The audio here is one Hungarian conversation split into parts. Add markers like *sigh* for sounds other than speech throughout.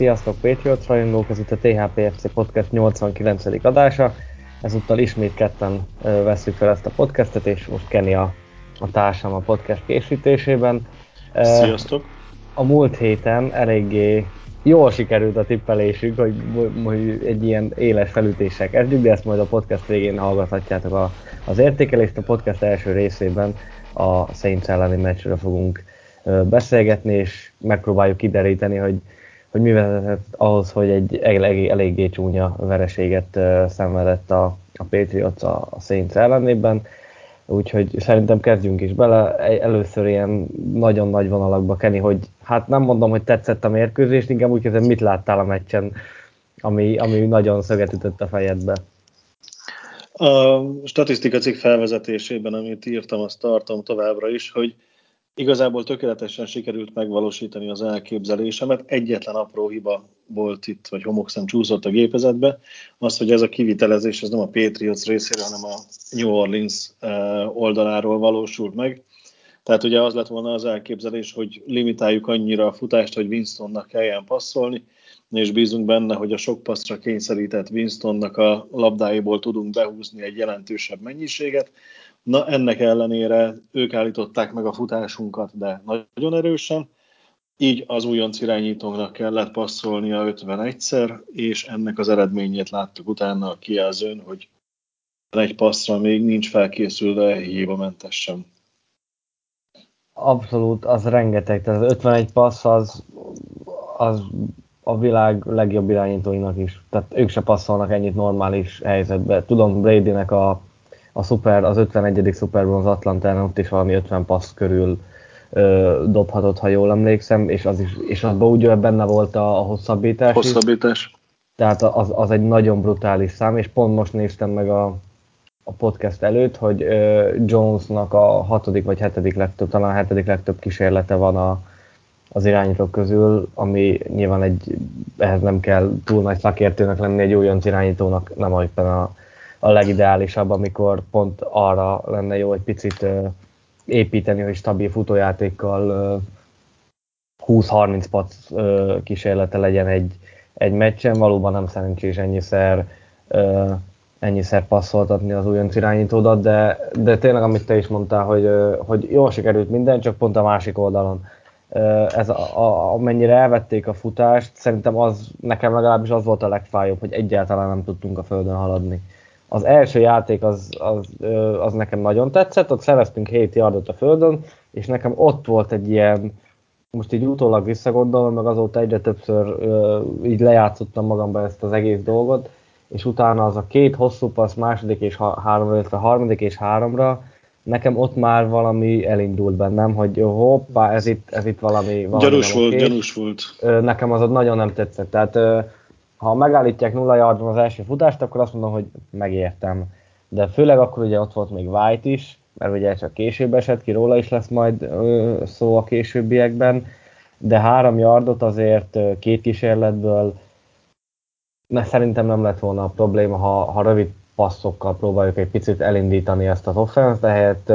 Sziasztok Patriots rajongók, ez itt a THPFC Podcast 89. adása. Ezúttal ismét ketten veszük fel ezt a podcastet, és most Kenny a, a társam a podcast készítésében. Sziasztok! A múlt héten eléggé jól sikerült a tippelésünk, hogy, hogy egy ilyen éles felütéssel kezdjük, de ezt majd a podcast végén hallgathatjátok a, az értékelést. A podcast első részében a Saints elleni meccsről fogunk beszélgetni, és megpróbáljuk kideríteni, hogy hogy mi vezetett ahhoz, hogy egy elég, eléggé csúnya vereséget szenvedett a, a Patriots a, a Saints ellenében. Úgyhogy szerintem kezdjünk is bele. Először ilyen nagyon nagy vonalakba kenni, hogy hát nem mondom, hogy tetszett a mérkőzés, inkább úgy kezdem, mit láttál a meccsen, ami, ami nagyon szöget ütött a fejedbe. A statisztika cikk felvezetésében, amit írtam, azt tartom továbbra is, hogy Igazából tökéletesen sikerült megvalósítani az elképzelésemet. Egyetlen apró hiba volt itt, vagy homokszem csúszott a gépezetbe. Az, hogy ez a kivitelezés ez nem a Patriots részéről, hanem a New Orleans eh, oldaláról valósult meg. Tehát ugye az lett volna az elképzelés, hogy limitáljuk annyira a futást, hogy Winstonnak kelljen passzolni, és bízunk benne, hogy a sok passzra kényszerített Winstonnak a labdáiból tudunk behúzni egy jelentősebb mennyiséget, Na ennek ellenére ők állították meg a futásunkat, de nagyon erősen, így az újonc irányítónak kellett passzolnia 51-szer, és ennek az eredményét láttuk utána a kijelzőn, hogy egy passzra még nincs felkészülve hiba mentesen. Abszolút, az rengeteg. Tehát az 51 passz az, az a világ legjobb irányítóinak is. Tehát ők se passzolnak ennyit normális helyzetbe. Tudom, Bradynek a a szuper, az 51. szuperban az Atlantán ott is valami 50 passz körül ö, dobhatott, ha jól emlékszem, és, az is, és abban úgy benne volt a, a hosszabbítás. Hosszabbítás. Is. Tehát az, az egy nagyon brutális szám, és pont most néztem meg a, a podcast előtt, hogy ö, Jonesnak a hatodik vagy hetedik legtöbb, talán a hetedik legtöbb kísérlete van a, az irányítók közül, ami nyilván egy, ehhez nem kell túl nagy szakértőnek lenni egy olyan irányítónak, nem éppen a a legideálisabb, amikor pont arra lenne jó egy picit építeni, hogy stabil futójátékkal 20-30 pac kísérlete legyen egy, egy meccsen, valóban nem szerencsés ennyiszer, ennyiszer passzoltatni az újonc irányítódat, de, de tényleg, amit te is mondtál, hogy, hogy jól sikerült minden, csak pont a másik oldalon. Ez a, a, amennyire elvették a futást, szerintem az, nekem legalábbis az volt a legfájóbb, hogy egyáltalán nem tudtunk a földön haladni az első játék az, az, az nekem nagyon tetszett, ott szereztünk 7 yardot a földön, és nekem ott volt egy ilyen, most így utólag visszagondolom, meg azóta egyre többször így lejátszottam magamba ezt az egész dolgot, és utána az a két hosszú passz második és három, illetve harmadik és háromra, nekem ott már valami elindult bennem, hogy hoppá, ez itt, ez itt valami, valami gyanús volt, gyanús volt. Nekem az ott nagyon nem tetszett, tehát ha megállítják nulla yardon az első futást, akkor azt mondom, hogy megértem. De főleg akkor ugye ott volt még White is, mert ugye csak később esett ki, róla is lesz majd ö, szó a későbbiekben, de három yardot azért két kísérletből ne, szerintem nem lett volna a probléma, ha, ha rövid passzokkal próbáljuk egy picit elindítani ezt az offense, de helyett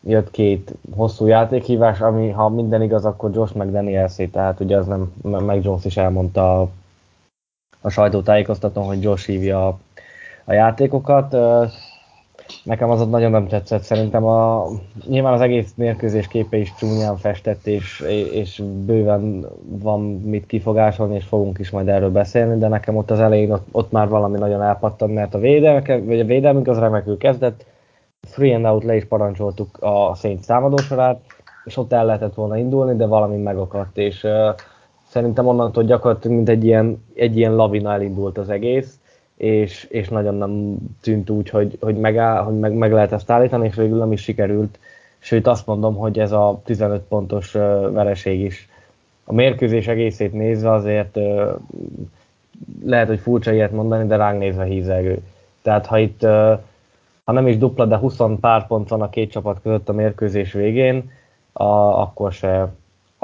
jött két hosszú játékhívás, ami ha minden igaz, akkor Josh meg Daniel tehát ugye az nem, meg Jones is elmondta sajtótájékoztatón, hogy Josh hívja a, a játékokat. Nekem az ott nagyon nem tetszett. Szerintem a, nyilván az egész mérkőzés képe is csúnyán festett, és, és bőven van mit kifogásolni, és fogunk is majd erről beszélni, de nekem ott az elején ott, ott már valami nagyon elpattan, mert a, védelmünk, vagy a védelmünk az remekül kezdett, three and out le is parancsoltuk a Saints támadósorát, és ott el lehetett volna indulni, de valami megakadt, és uh, szerintem onnantól gyakorlatilag mint egy ilyen, egy ilyen lavina elindult az egész, és, és nagyon nem tűnt úgy, hogy, hogy, megáll, hogy meg, meg lehet ezt állítani, és végül nem is sikerült. Sőt azt mondom, hogy ez a 15 pontos vereség is a mérkőzés egészét nézve azért lehet, hogy furcsa ilyet mondani, de ránk nézve hízelgő. Tehát ha itt, ha nem is dupla, de 20 pár pont van a két csapat között a mérkőzés végén, a, akkor se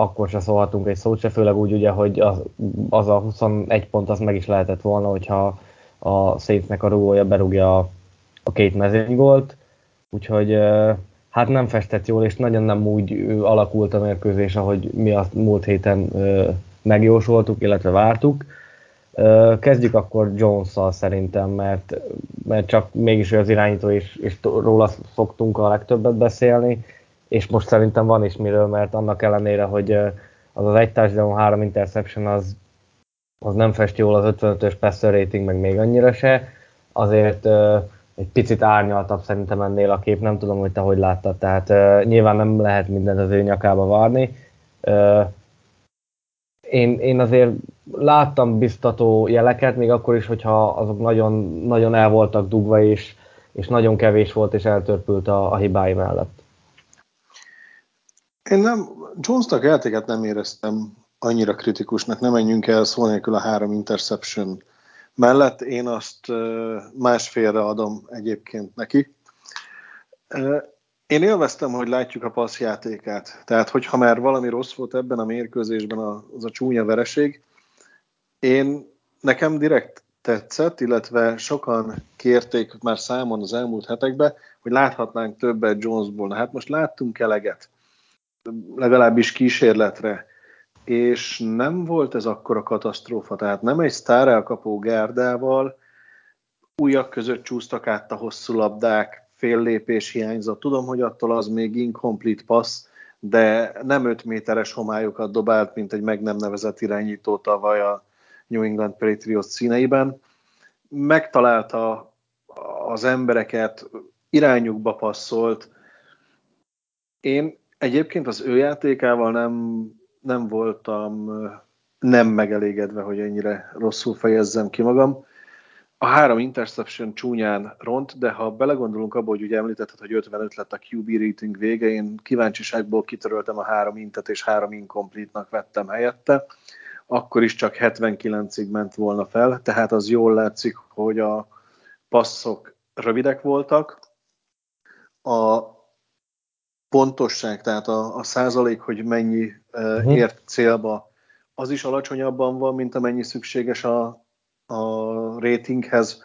akkor se szólhatunk egy szót se, főleg úgy ugye, hogy az, az a 21 pont az meg is lehetett volna, hogyha a Saintsnek a rugója berúgja a, a két mezőnygolt, úgyhogy hát nem festett jól, és nagyon nem úgy alakult a mérkőzés, ahogy mi azt múlt héten megjósoltuk, illetve vártuk. Kezdjük akkor Jones-szal szerintem, mert, mert csak mégis ő az irányító, és, és róla szoktunk a legtöbbet beszélni és most szerintem van is miről, mert annak ellenére, hogy az az egy touchdown, három interception az, az nem fest jól az 55-ös passer rating, meg még annyira se, azért egy picit árnyaltabb szerintem ennél a kép, nem tudom, hogy te hogy láttad, tehát nyilván nem lehet mindent az ő nyakába várni. Én, én azért láttam biztató jeleket, még akkor is, hogyha azok nagyon, nagyon el voltak dugva, és, és nagyon kevés volt, és eltörpült a, a hibái mellett. Én nem, Jonesnak játékát nem éreztem annyira kritikusnak, nem menjünk el szó nélkül a három interception mellett, én azt másfélre adom egyébként neki. Én élveztem, hogy látjuk a passzjátékát. Tehát, hogyha már valami rossz volt ebben a mérkőzésben, az a csúnya vereség, én nekem direkt tetszett, illetve sokan kérték már számon az elmúlt hetekben, hogy láthatnánk többet Jonesból. hát most láttunk eleget legalábbis kísérletre, és nem volt ez akkor a katasztrófa, tehát nem egy sztár elkapó gárdával, újak között csúsztak át a hosszú labdák, fél lépés hiányzott. Tudom, hogy attól az még incomplete pass, de nem 5 méteres homályokat dobált, mint egy meg nem nevezett irányító tavaly a New England Patriots színeiben. Megtalálta az embereket, irányukba passzolt. Én Egyébként az ő játékával nem, nem voltam nem megelégedve, hogy ennyire rosszul fejezzem ki magam. A három interception csúnyán ront, de ha belegondolunk abba, hogy ugye említetted, hogy 55 lett a QB rating vége, én kíváncsiságból kitöröltem a három intet, és három incomplete-nak vettem helyette, akkor is csak 79-ig ment volna fel, tehát az jól látszik, hogy a passzok rövidek voltak, a pontosság, tehát a, a százalék, hogy mennyi uh, ért célba, az is alacsonyabban van, mint amennyi szükséges a, a ratinghez,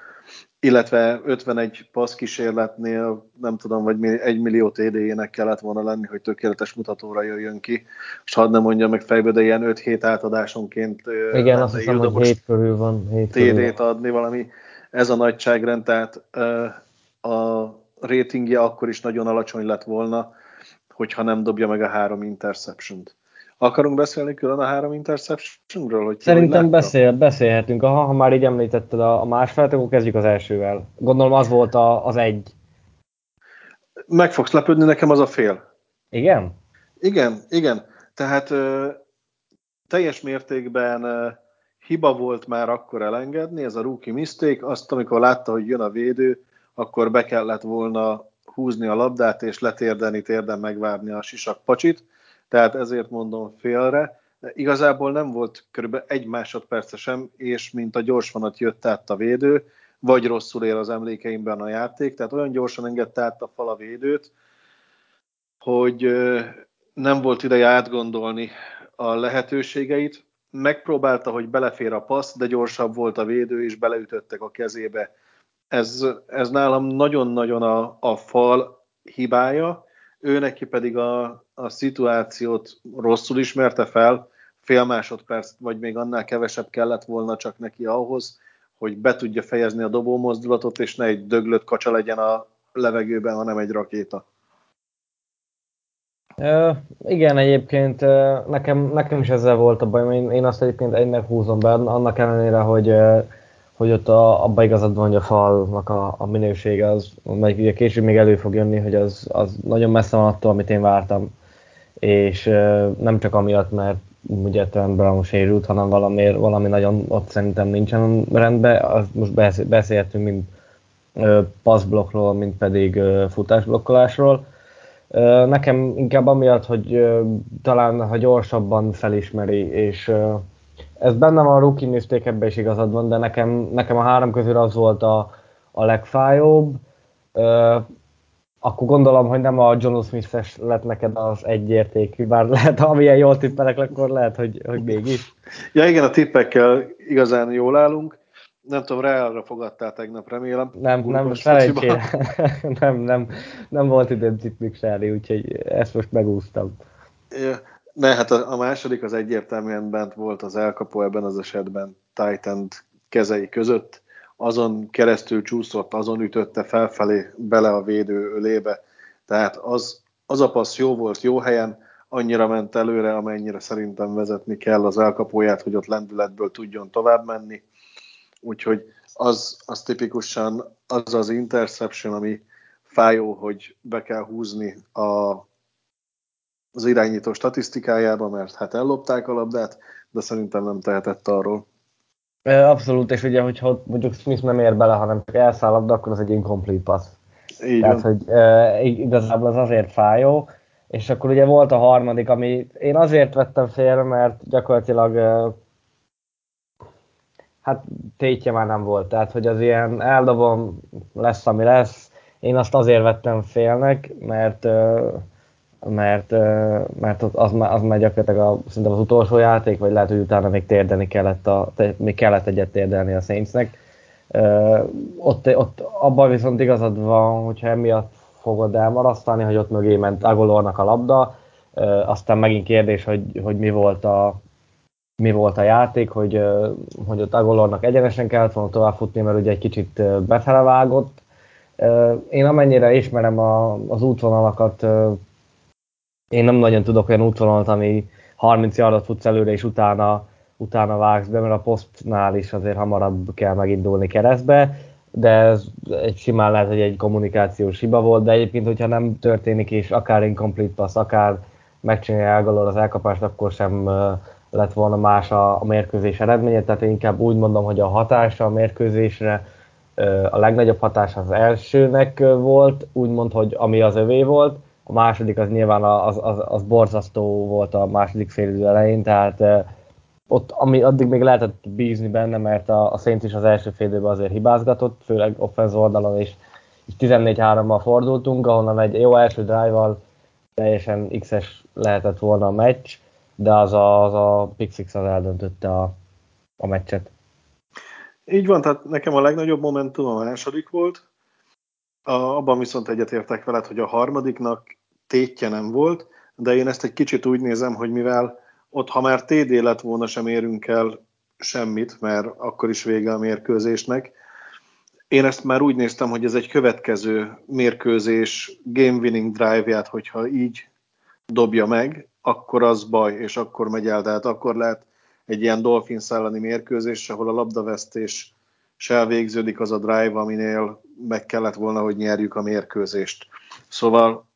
illetve 51 passz kísérletnél nem tudom, vagy egy millió TD-ének kellett volna lenni, hogy tökéletes mutatóra jöjjön ki. És hadd nem mondja meg fejbe, de ilyen 5-7 átadásonként Igen, azt hiszem, hogy 7 körül van. TD-t adni valami, ez a nagyságrend, tehát a ratingje akkor is nagyon alacsony lett volna, hogyha nem dobja meg a három interception-t. Akarunk beszélni külön a három interceptionről? Hogy Szerintem hogy beszél, beszélhetünk. Aha, ha már így említetted a, a másfelet, akkor kezdjük az elsővel. Gondolom az volt a, az egy. Meg fogsz lepődni, nekem az a fél. Igen? Igen, igen. Tehát ö, teljes mértékben ö, hiba volt már akkor elengedni, ez a rookie mistake, azt amikor látta, hogy jön a védő, akkor be kellett volna húzni a labdát és letérdeni, térden megvárni a sisak pacsit, tehát ezért mondom félre. Igazából nem volt kb. egy másodperce sem, és mint a gyorsvonat jött át a védő, vagy rosszul él az emlékeimben a játék, tehát olyan gyorsan engedte át a fal a védőt, hogy nem volt ideje átgondolni a lehetőségeit. Megpróbálta, hogy belefér a passz, de gyorsabb volt a védő, és beleütöttek a kezébe ez, ez nálam nagyon-nagyon a, a fal hibája, ő neki pedig a, a szituációt rosszul ismerte fel, fél másodperc, vagy még annál kevesebb kellett volna csak neki ahhoz, hogy be tudja fejezni a dobó mozdulatot, és ne egy döglött kacsa legyen a levegőben, hanem egy rakéta. Uh, igen, egyébként nekem, nekem is ezzel volt a bajom. Én, én azt egyébként egynek húzom be, annak ellenére, hogy uh, hogy ott a, abban igazad van, hogy a falnak a, a minősége az, meg ugye később még elő fog jönni, hogy az, az nagyon messze van attól, amit én vártam. És nem csak amiatt, mert ugye Trent Brown sérült, hanem valami, valami nagyon ott szerintem nincsen rendben. Az most beszélhetünk mind passzblokkról, mind pedig futásblokkolásról. Nekem inkább amiatt, hogy talán ha gyorsabban felismeri, és ez benne van a rookie mistake, ebben is igazad van, de nekem, nekem a három közül az volt a, a legfájóbb. Akkor gondolom, hogy nem a John Smith-es lett neked az egyértékű, bár lehet, ha amilyen jól tippelek, akkor lehet, hogy, hogy mégis. Ja igen, a tippekkel igazán jól állunk nem tudom, Realra fogadtál tegnap, remélem. Nem, nem, szerencsére. *laughs* nem, nem, nem volt időm tippmixelni, úgyhogy ezt most megúsztam. Ja, ne, hát a, a, második az egyértelműen bent volt az elkapó ebben az esetben Titan kezei között. Azon keresztül csúszott, azon ütötte felfelé bele a védő ölébe. Tehát az, az a passz jó volt, jó helyen, annyira ment előre, amennyire szerintem vezetni kell az elkapóját, hogy ott lendületből tudjon tovább menni úgyhogy az, az tipikusan az az interception, ami fájó, hogy be kell húzni a, az irányító statisztikájába, mert hát ellopták a labdát, de szerintem nem tehetett arról. Abszolút, és ugye, hogyha mondjuk Smith nem ér bele, hanem csak elszáll labda, akkor az egy incomplete pass. Így Tehát, hogy e, igazából az azért fájó, és akkor ugye volt a harmadik, ami én azért vettem félre, mert gyakorlatilag hát tétje már nem volt. Tehát, hogy az ilyen eldobom, lesz, ami lesz. Én azt azért vettem félnek, mert mert, mert az, az már gyakorlatilag a, szerintem az utolsó játék, vagy lehet, hogy utána még térdeni kellett, a, még kellett egyet térdelni a Saintsnek. Ott, ott abban viszont igazad van, hogyha emiatt fogod elmarasztani, hogy ott mögé ment Agolornak a labda, aztán megint kérdés, hogy, hogy mi volt a, mi volt a játék, hogy, hogy ott Agolornak egyenesen kellett volna tovább futni, mert ugye egy kicsit befele vágott. Én amennyire ismerem a, az útvonalakat, én nem nagyon tudok olyan útvonalat, ami 30 yardot futsz előre, és utána, utána vágsz be, mert a posztnál is azért hamarabb kell megindulni keresztbe, de ez egy simán lehet, hogy egy kommunikációs hiba volt, de egyébként, hogyha nem történik, és akár incomplete pass, akár megcsinálja Agolor az elkapást, akkor sem lett volna más a, a mérkőzés eredménye, tehát én inkább úgy mondom, hogy a hatása a mérkőzésre a legnagyobb hatás az elsőnek volt, úgymond, hogy ami az övé volt, a második az nyilván az, az, az borzasztó volt a második fél elején, tehát ott, ami addig még lehetett bízni benne, mert a, a Saints is az első fél azért hibázgatott, főleg offenz oldalon, és, és 14-3-mal fordultunk, ahonnan egy jó első drive-val teljesen X-es lehetett volna a meccs, de az a, az a Pixix az eldöntötte a, a meccset. Így van, tehát nekem a legnagyobb momentum a második volt, a, abban viszont egyetértek veled, hogy a harmadiknak tétje nem volt, de én ezt egy kicsit úgy nézem, hogy mivel ott, ha már TD lett volna, sem érünk el semmit, mert akkor is vége a mérkőzésnek. Én ezt már úgy néztem, hogy ez egy következő mérkőzés game winning drive-ját, hogyha így dobja meg, akkor az baj, és akkor megy el. Tehát akkor lehet egy ilyen Dolphins elleni mérkőzés, ahol a labdavesztés se elvégződik az a drive, aminél meg kellett volna, hogy nyerjük a mérkőzést. Szóval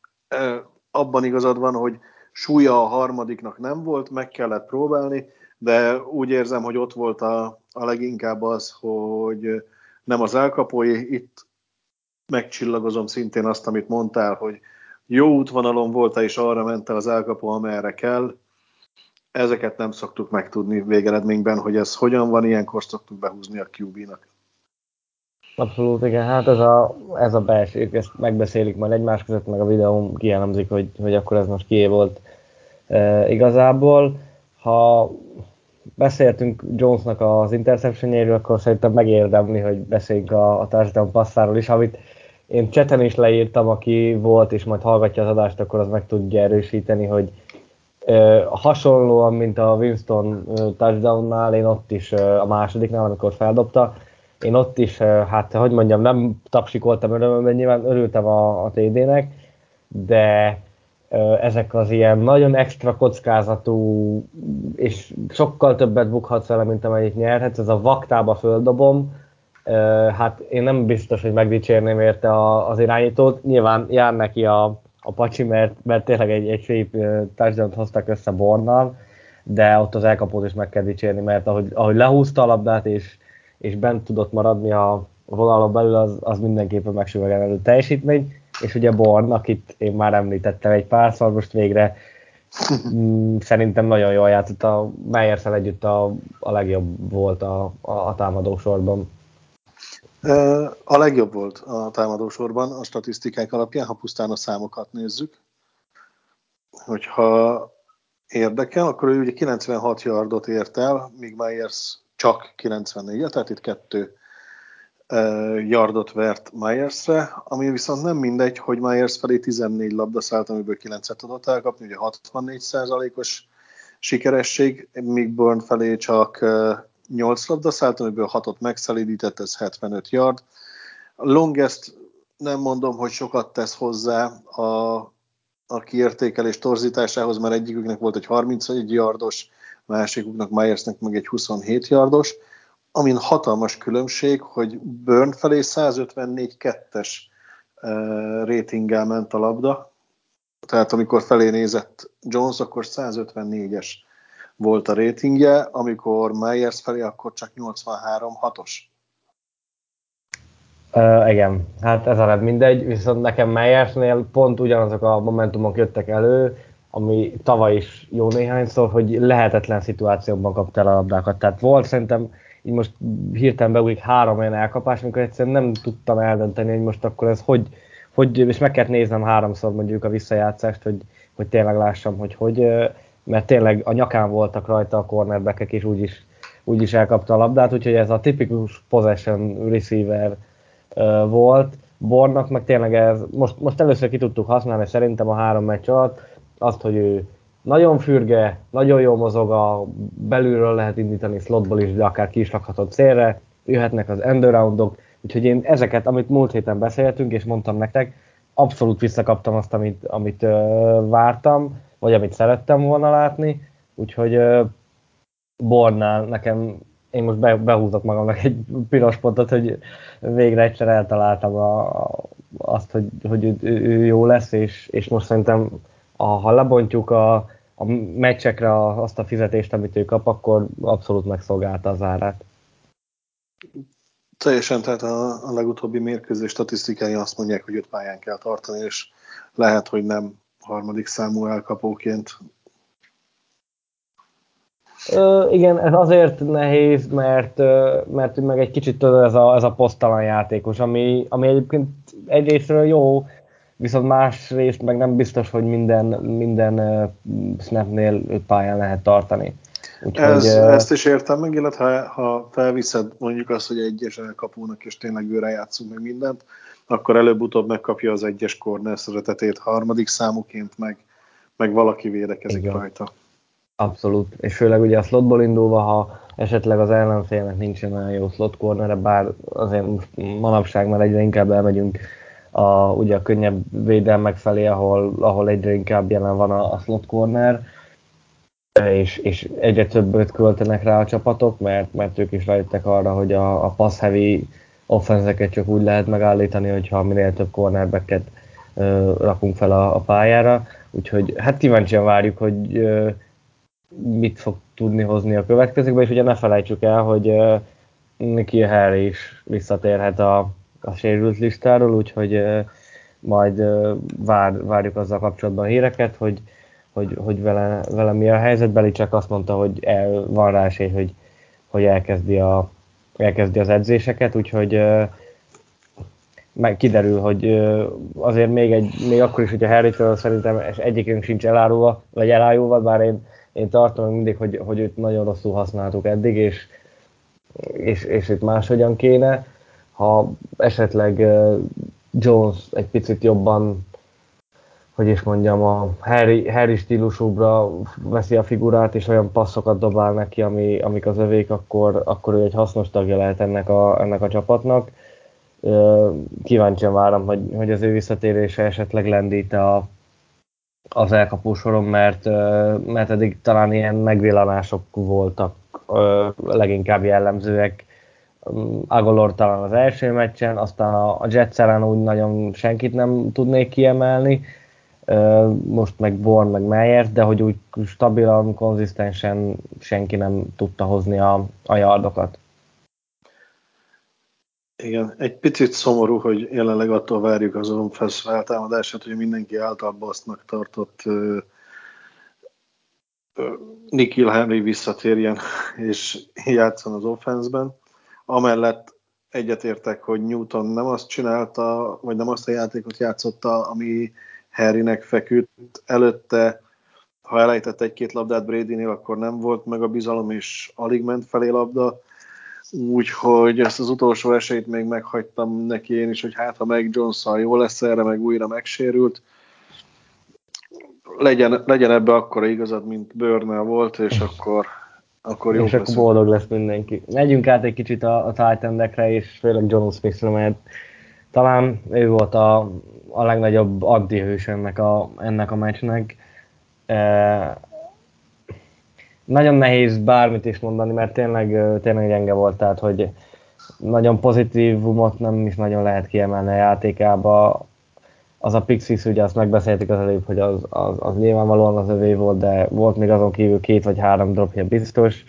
abban igazad van, hogy súlya a harmadiknak nem volt, meg kellett próbálni, de úgy érzem, hogy ott volt a, a leginkább az, hogy nem az elkapói, itt megcsillagozom szintén azt, amit mondtál, hogy jó útvonalon volt és arra ment el az elkapó, amerre kell. Ezeket nem szoktuk megtudni végeredményben, hogy ez hogyan van, ilyenkor szoktuk behúzni a QB-nak. Abszolút, igen. Hát ez a, ez a belső, ezt megbeszélik majd egymás között, meg a videó kijellemzik, hogy, hogy akkor ez most kié volt e, igazából. Ha beszéltünk Jonesnak az interceptionjéről, akkor szerintem megérdemli, hogy beszéljünk a, a társadalom passzáról is, amit én cseten is leírtam, aki volt, és majd hallgatja az adást, akkor az meg tudja erősíteni, hogy ö, hasonlóan, mint a Winston touchdownnál, én ott is ö, a másodiknál, amikor feldobta, én ott is, ö, hát hogy mondjam, nem tapsikoltam örömömben, nyilván örültem a, a TD-nek, de ö, ezek az ilyen nagyon extra kockázatú, és sokkal többet bukhatsz vele, mint amennyit nyerhetsz, ez a vaktába földobom, hát én nem biztos, hogy megdicsérném érte az irányítót. Nyilván jár neki a, a pacsi, mert, mert tényleg egy, egy szép touchdown hoztak össze Bornal, de ott az elkapót is meg kell dicsérni, mert ahogy, ahogy lehúzta a labdát, és, és bent tudott maradni a vonalon belül, az, az mindenképpen megsüvegelő teljesítmény. és ugye Born, akit én már említettem egy párszor, most végre mm, szerintem nagyon jól játszott, a meyers együtt a, a legjobb volt a, a, a támadósorban. A legjobb volt a támadósorban a statisztikák alapján, ha pusztán a számokat nézzük. Hogyha érdekel, akkor ő ugye 96 yardot ért el, míg Myers csak 94 tehát itt kettő yardot vert Myersre, ami viszont nem mindegy, hogy Myers felé 14 labda szállt, amiből 9-et tudott elkapni, ugye 64%-os sikeresség, míg Burn felé csak 8 labda szállt, amiből 6-ot megszelídített, ez 75 yard. Longest nem mondom, hogy sokat tesz hozzá a, a kiértékelés torzításához, mert egyiküknek volt egy 31 yardos, másikuknak Myersnek meg egy 27 yardos, amin hatalmas különbség, hogy Burn felé 154-2-es ratinggel ment a labda, tehát amikor felé nézett Jones, akkor 154-es volt a ratingje, amikor Myers felé, akkor csak 83-6-os. Uh, igen, hát ez a nem mindegy, viszont nekem Meyersnél pont ugyanazok a momentumok jöttek elő, ami tavaly is jó néhányszor, hogy lehetetlen szituációban kapta el a labdákat. Tehát volt szerintem, így most hirtelen beugrik három olyan elkapás, amikor egyszerűen nem tudtam eldönteni, hogy most akkor ez hogy, hogy és meg kellett néznem háromszor mondjuk a visszajátszást, hogy, hogy tényleg lássam, hogy hogy, mert tényleg a nyakán voltak rajta a cornerbackek, és úgyis, úgyis elkapta a labdát, úgyhogy ez a tipikus possession receiver volt. Bornak meg tényleg ez, most, most először ki tudtuk használni szerintem a három meccs alatt, azt, hogy ő nagyon fürge, nagyon jól mozog, a belülről lehet indítani slotból is, de akár ki is lakhatod célre, jöhetnek az endaroundok, úgyhogy én ezeket, amit múlt héten beszéltünk, és mondtam nektek, abszolút visszakaptam azt, amit, amit uh, vártam, vagy amit szerettem volna látni, úgyhogy uh, Bornál nekem, én most be, behúzok magamnak egy piros pontot, hogy végre egyszer eltaláltam a, azt, hogy, hogy ő, ő jó lesz, és, és most szerintem a, ha lebontjuk a, a meccsekre azt a fizetést, amit ő kap, akkor abszolút megszolgálta az árát. Teljesen, tehát a, a legutóbbi mérkőzés statisztikái azt mondják, hogy öt pályán kell tartani, és lehet, hogy nem harmadik számú elkapóként. Ö, igen, ez azért nehéz, mert, mert meg egy kicsit ez a, ez a posztalan játékos, ami, ami egyébként egyrésztről jó, viszont másrészt meg nem biztos, hogy minden, minden snapnél öt pályán lehet tartani. Úgyhogy, Ez, ezt is értem meg, illetve ha felviszed mondjuk azt, hogy egyes elkapónak és tényleg őre játszunk meg mindent, akkor előbb-utóbb megkapja az egyes corner szeretetét harmadik számuként, meg, meg valaki védekezik Igen. rajta. Abszolút, és főleg ugye a slotból indulva, ha esetleg az ellenfélnek nincsen olyan jó slot corner, bár azért manapság már egyre inkább elmegyünk a, ugye a könnyebb védelmek felé, ahol, ahol egyre inkább jelen van a, a slot corner, és, és egyre többet költenek rá a csapatok, mert, mert ők is rájöttek arra, hogy a, a pass heavy offenzeket csak úgy lehet megállítani, hogyha minél több cornerbacket ö, rakunk fel a, a pályára. Úgyhogy hát kíváncsian várjuk, hogy ö, mit fog tudni hozni a következőkben, és ugye ne felejtsük el, hogy ö, Nicky Harry is visszatérhet a, a sérült listáról, úgyhogy majd vár, várjuk azzal kapcsolatban híreket, hogy, hogy, hogy vele, vele mi a helyzet. Beli csak azt mondta, hogy el, van rá esély, hogy, hogy elkezdi, a, elkezdi az edzéseket, úgyhogy meg kiderül, hogy azért még, egy, még akkor is, hogy a Harrytől szerintem egyikünk sincs elárulva, vagy elájulva, bár én, én tartom mindig, hogy, hogy őt nagyon rosszul használtuk eddig, és, és, és itt máshogyan kéne ha esetleg Jones egy picit jobban, hogy is mondjam, a Harry, Harry stílusúbra veszi a figurát, és olyan passzokat dobál neki, ami, amik az övék, akkor, akkor ő egy hasznos tagja lehet ennek a, ennek a csapatnak. Kíváncsian várom, hogy, hogy az ő visszatérése esetleg lendít a, az elkapósoron, mert, mert eddig talán ilyen megvillanások voltak leginkább jellemzőek Agolor talán az első meccsen, aztán a, Jets ellen úgy nagyon senkit nem tudnék kiemelni, most meg Born, meg Meyer, de hogy úgy stabilan, konzisztensen senki nem tudta hozni a, a yardokat. Igen, egy picit szomorú, hogy jelenleg attól várjuk az Offense feltámadását, hogy mindenki által basznak tartott uh, uh, Nikhil Henry visszatérjen *laughs* és játszon az offenszben. Amellett egyetértek, hogy Newton nem azt csinálta, vagy nem azt a játékot játszotta, ami Harrynek feküdt. Előtte, ha elejtett egy-két labdát Bradynél, akkor nem volt meg a bizalom, és alig ment felé labda. Úgyhogy ezt az utolsó esélyt még meghagytam neki én is, hogy hát ha meg Johnson jó lesz erre, meg újra megsérült, legyen, legyen ebbe akkora igazad, mint Burnell volt, és akkor, akkor jó És akkor boldog lesz mindenki. Megyünk át egy kicsit a, a titan és főleg John Smith-re, mert talán ő volt a, a legnagyobb addihős ennek a, ennek a meccsnek. E, nagyon nehéz bármit is mondani, mert tényleg, tényleg gyenge volt, tehát hogy nagyon pozitívumot nem is nagyon lehet kiemelni a játékába. Az a Pixis, ugye azt megbeszéltük az előbb, hogy az, az, az nyilvánvalóan az övé volt, de volt még azon kívül két vagy három dropja biztos.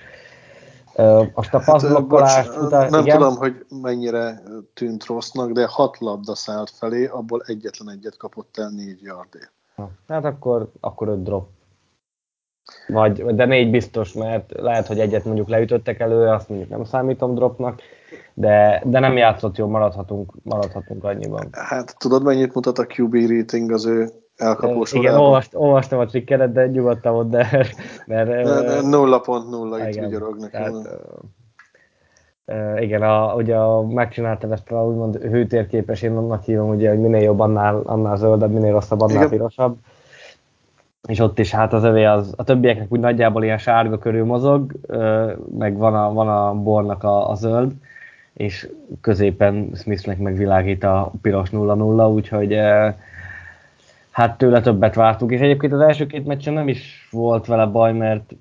Azt a passzblokkolás hát, után... Nem igen? tudom, hogy mennyire tűnt rossznak, de hat labda szállt felé, abból egyetlen egyet kapott el négy yardért. Hát akkor, akkor öt drop vagy, de négy biztos, mert lehet, hogy egyet mondjuk leütöttek elő, azt mondjuk nem számítom dropnak, de, de nem játszott jól, maradhatunk, maradhatunk annyiban. Hát tudod, mennyit mutat a QB rating az ő elkapós Igen, olvast, olvastam a trikkeret, de nyugodtan volt, de... *laughs* Mert, mert, 0.0 itt vigyorog nekem. Tehát, Uh, igen, a, ugye a, megcsináltam ezt a úgymond hőtérképes, én annak hívom, ugye, hogy minél jobb, annál, annál zöldebb, minél rosszabb, annál igen. pirosabb és ott is hát az övé az, a többieknek úgy nagyjából ilyen sárga körül mozog, meg van a, van a bornak a, a zöld, és középen Smithnek megvilágít a piros 0-0, úgyhogy hát tőle többet vártunk, és egyébként az első két meccsen nem is volt vele baj, mert,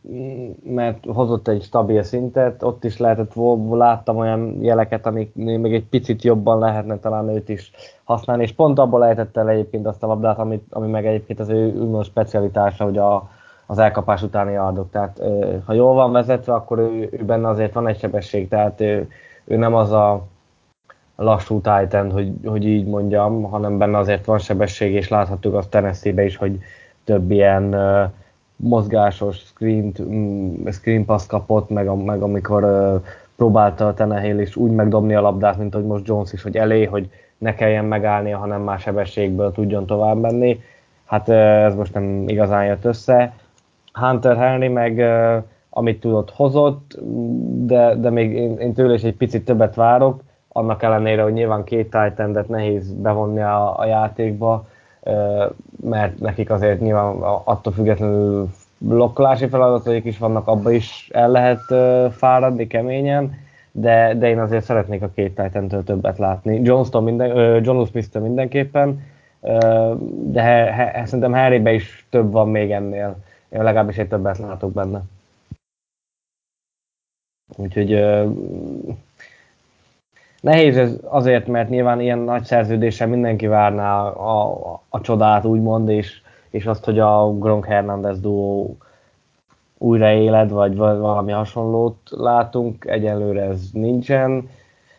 mert hozott egy stabil szintet, ott is lehetett, láttam olyan jeleket, amik még egy picit jobban lehetne talán őt is használni, és pont abból lehetett el egyébként azt a labdát, ami, ami meg egyébként az ő úgymond specialitása, hogy a, az elkapás utáni adok. Tehát ha jól van vezetve, akkor ő, ő benne azért van egy sebesség, tehát ő, ő nem az a lassú Titan, hogy, hogy így mondjam, hanem benne azért van sebesség, és láthattuk azt Tennessee-be is, hogy több ilyen uh, mozgásos screen, um, screen pass kapott, meg, meg amikor uh, próbálta a Tenehill is úgy megdobni a labdát, mint hogy most Jones is, hogy elé, hogy ne kelljen megállnia, hanem már sebességből tudjon tovább menni. Hát uh, ez most nem igazán jött össze. Hunter Henry meg uh, amit tudott hozott, de, de még én, én tőle is egy picit többet várok annak ellenére, hogy nyilván két titan nehéz bevonni a, a játékba, mert nekik azért nyilván attól függetlenül blokkolási feladataik is vannak, abba is el lehet fáradni keményen, de, de én azért szeretnék a két titan többet látni. Jones-tól minden, John Smith-től mindenképpen, de he, he, szerintem Harrybe is több van még ennél. Én legalábbis egy többet látok benne. Úgyhogy Nehéz ez azért, mert nyilván ilyen nagy szerződéssel mindenki várná a, a, a csodát, úgymond, és, és azt, hogy a Gronk Hernández duó újraéled, vagy valami hasonlót látunk, egyelőre ez nincsen,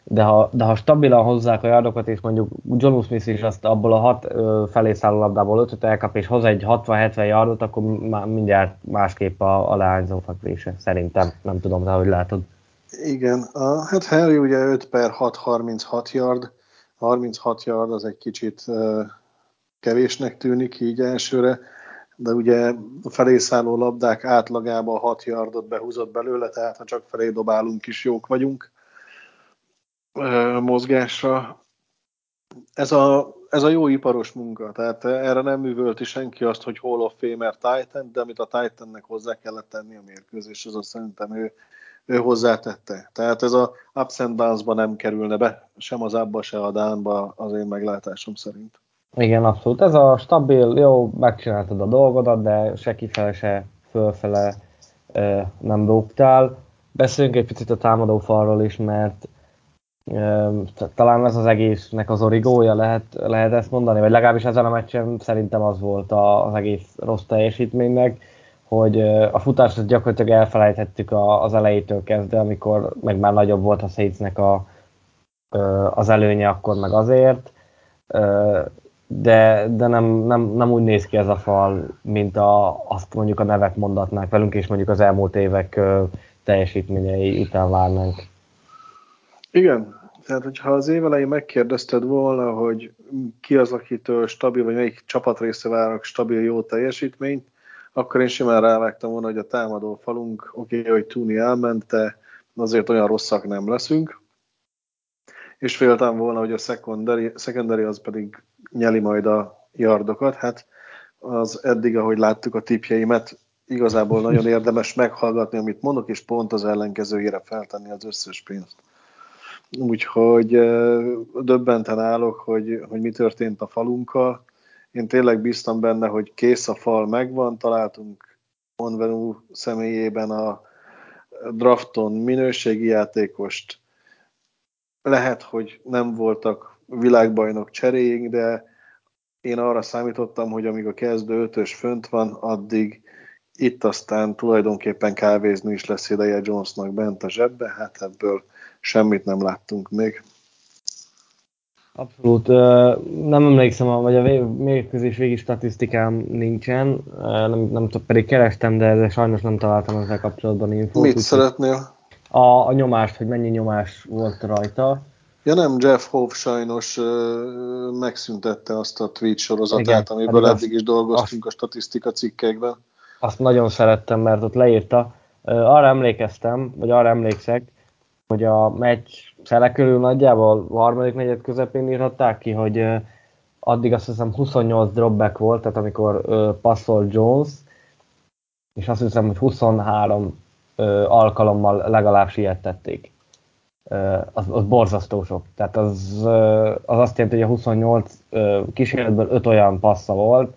de ha, de ha stabilan hozzák a yardokat, és mondjuk John Smith is azt abból a hat ö, felé szálló labdából ötöt elkap, és hoz egy 60-70 yardot, akkor már mindjárt másképp a, a leányzó fekvése, szerintem. Nem tudom, de hogy látod. Igen, a, hát Henry ugye 5 per 6, 36 yard, 36 yard az egy kicsit uh, kevésnek tűnik így elsőre, de ugye a felé szálló labdák átlagában 6 yardot behúzott belőle, tehát ha csak felé dobálunk is jók vagyunk mozgásra. Ez a, ez a jó iparos munka, tehát erre nem művölti senki azt, hogy Hall of Famer Titan, de amit a Titannek hozzá kellett tenni a mérkőzés, az a szerintem ő ő hozzátette. Tehát ez a ups and downs nem kerülne be, sem az abba, se a dánba az én meglátásom szerint. Igen, abszolút. Ez a stabil, jó, megcsináltad a dolgodat, de se kifele, se fölfele nem dobtál. Beszéljünk egy picit a támadó falról is, mert talán ez az egésznek az origója, lehet, lehet ezt mondani, vagy legalábbis ezen a meccsen szerintem az volt az egész rossz teljesítménynek hogy a futást gyakorlatilag elfelejthettük az elejétől kezdve, amikor meg már nagyobb volt a Saintsnek a, az előnye, akkor meg azért, de, de nem, nem, nem úgy néz ki ez a fal, mint a, azt mondjuk a nevek mondatnák velünk, és mondjuk az elmúlt évek teljesítményei után várnánk. Igen, tehát hogyha az év elején megkérdezted volna, hogy ki az, akitől stabil, vagy melyik csapatrésze várnak stabil jó teljesítményt, akkor én simán rávágtam volna, hogy a támadó falunk, oké, okay, hogy Tuni elment, de azért olyan rosszak nem leszünk. És féltem volna, hogy a secondary, secondary az pedig nyeli majd a yardokat. Hát az eddig, ahogy láttuk a tipjeimet, igazából nagyon *laughs* érdemes meghallgatni, amit mondok, és pont az ellenkezőjére feltenni az összes pénzt. Úgyhogy döbbenten állok, hogy, hogy mi történt a falunkkal. Én tényleg bíztam benne, hogy kész a fal megvan, találtunk Onvenu személyében a drafton minőségi játékost. Lehet, hogy nem voltak világbajnok cseréink, de én arra számítottam, hogy amíg a kezdő ötös fönt van, addig itt aztán tulajdonképpen kávézni is lesz ideje Jonesnak bent a zsebbe, hát ebből semmit nem láttunk még. Abszolút. Nem emlékszem, vagy a mérkőzés végi statisztikám nincsen, nem, nem tudom, pedig kerestem, de, de sajnos nem találtam ezzel kapcsolatban infót. Mit úgy, szeretnél? A, a nyomást, hogy mennyi nyomás volt rajta. Ja nem, Jeff Hoff sajnos megszüntette azt a tweet sorozatát, Igen, amiből eddig is dolgoztunk azt, a statisztika cikkekben. Azt nagyon szerettem, mert ott leírta. Arra emlékeztem, vagy arra emlékszek, hogy a meccs fele körül nagyjából a harmadik negyed közepén írhatták ki, hogy addig azt hiszem 28 dropback volt, tehát amikor passzol Jones, és azt hiszem, hogy 23 uh, alkalommal legalább siettették az, az borzasztó sok. Tehát az, az azt jelenti, hogy a 28 kísérletből 5 olyan passza volt,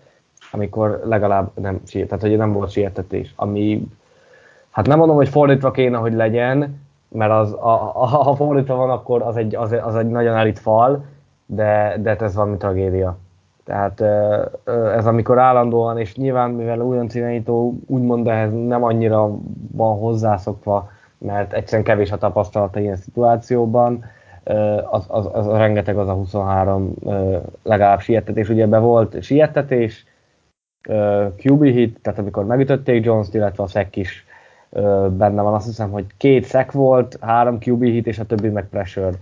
amikor legalább nem, tehát hogy nem volt sietetés, ami hát nem mondom, hogy fordítva kéne, hogy legyen, mert az, a, a, ha fordítva van, akkor az egy, az, az egy nagyon elit fal, de, de ez valami tragédia. Tehát ez amikor állandóan, és nyilván mivel újonc irányító úgymond ehhez nem annyira van hozzászokva, mert egyszerűen kevés a tapasztalata ilyen szituációban, az, az, az, az rengeteg az a 23 legalább siettetés. Ugye ebbe volt siettetés, QB hit, tehát amikor megütötték Jones-t, illetve a szek is benne van. Azt hiszem, hogy két szek volt, három QB hit, és a többi meg pressure.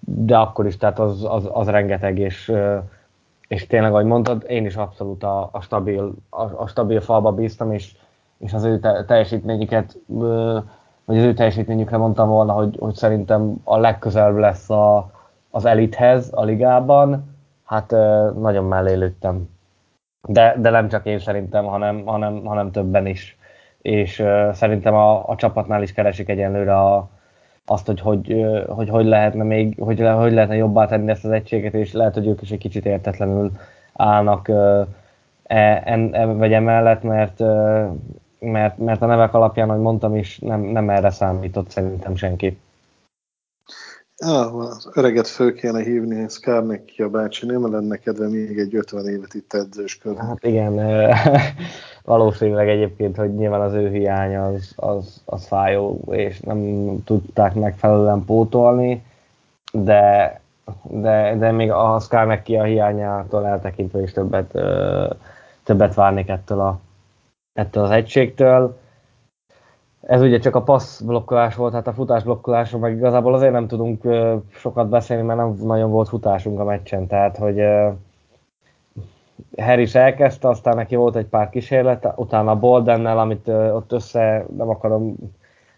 De akkor is, tehát az, az, az rengeteg, és, és tényleg, ahogy mondtad, én is abszolút a, a, stabil, a, a stabil falba bíztam, és, és az ő teljesítményüket vagy az ő teljesítményükre mondtam volna, hogy, hogy szerintem a legközelebb lesz a, az elithez a ligában, hát nagyon mellé lőttem. De, de nem csak én szerintem, hanem, hanem, hanem többen is. És uh, szerintem a, a csapatnál is keresik egyenlőre a, azt, hogy hogy, uh, hogy hogy lehetne még, hogy, le, hogy lehetne jobbá tenni ezt az egységet, és lehet, hogy ők is egy kicsit értetlenül állnak uh, e, en, e, vagy emellett, mert uh, mert, mert a nevek alapján, ahogy mondtam is, nem, nem erre számított szerintem senki. Ja, az öreget föl kéne hívni, Skarnek a bácsi, nem lenne kedve még egy 50 évet itt edzősködni. Hát igen, valószínűleg egyébként, hogy nyilván az ő hiánya az, az, az fájó, és nem tudták megfelelően pótolni, de, de, de még a Skarnek ki a hiányától eltekintve is többet, többet várnék ettől a, ettől az egységtől. Ez ugye csak a passz blokkolás volt, hát a futás blokkolásról meg igazából azért nem tudunk sokat beszélni, mert nem nagyon volt futásunk a meccsen, tehát hogy Harris elkezdte, aztán neki volt egy pár kísérlet, utána Boldennel, amit ott össze, nem akarom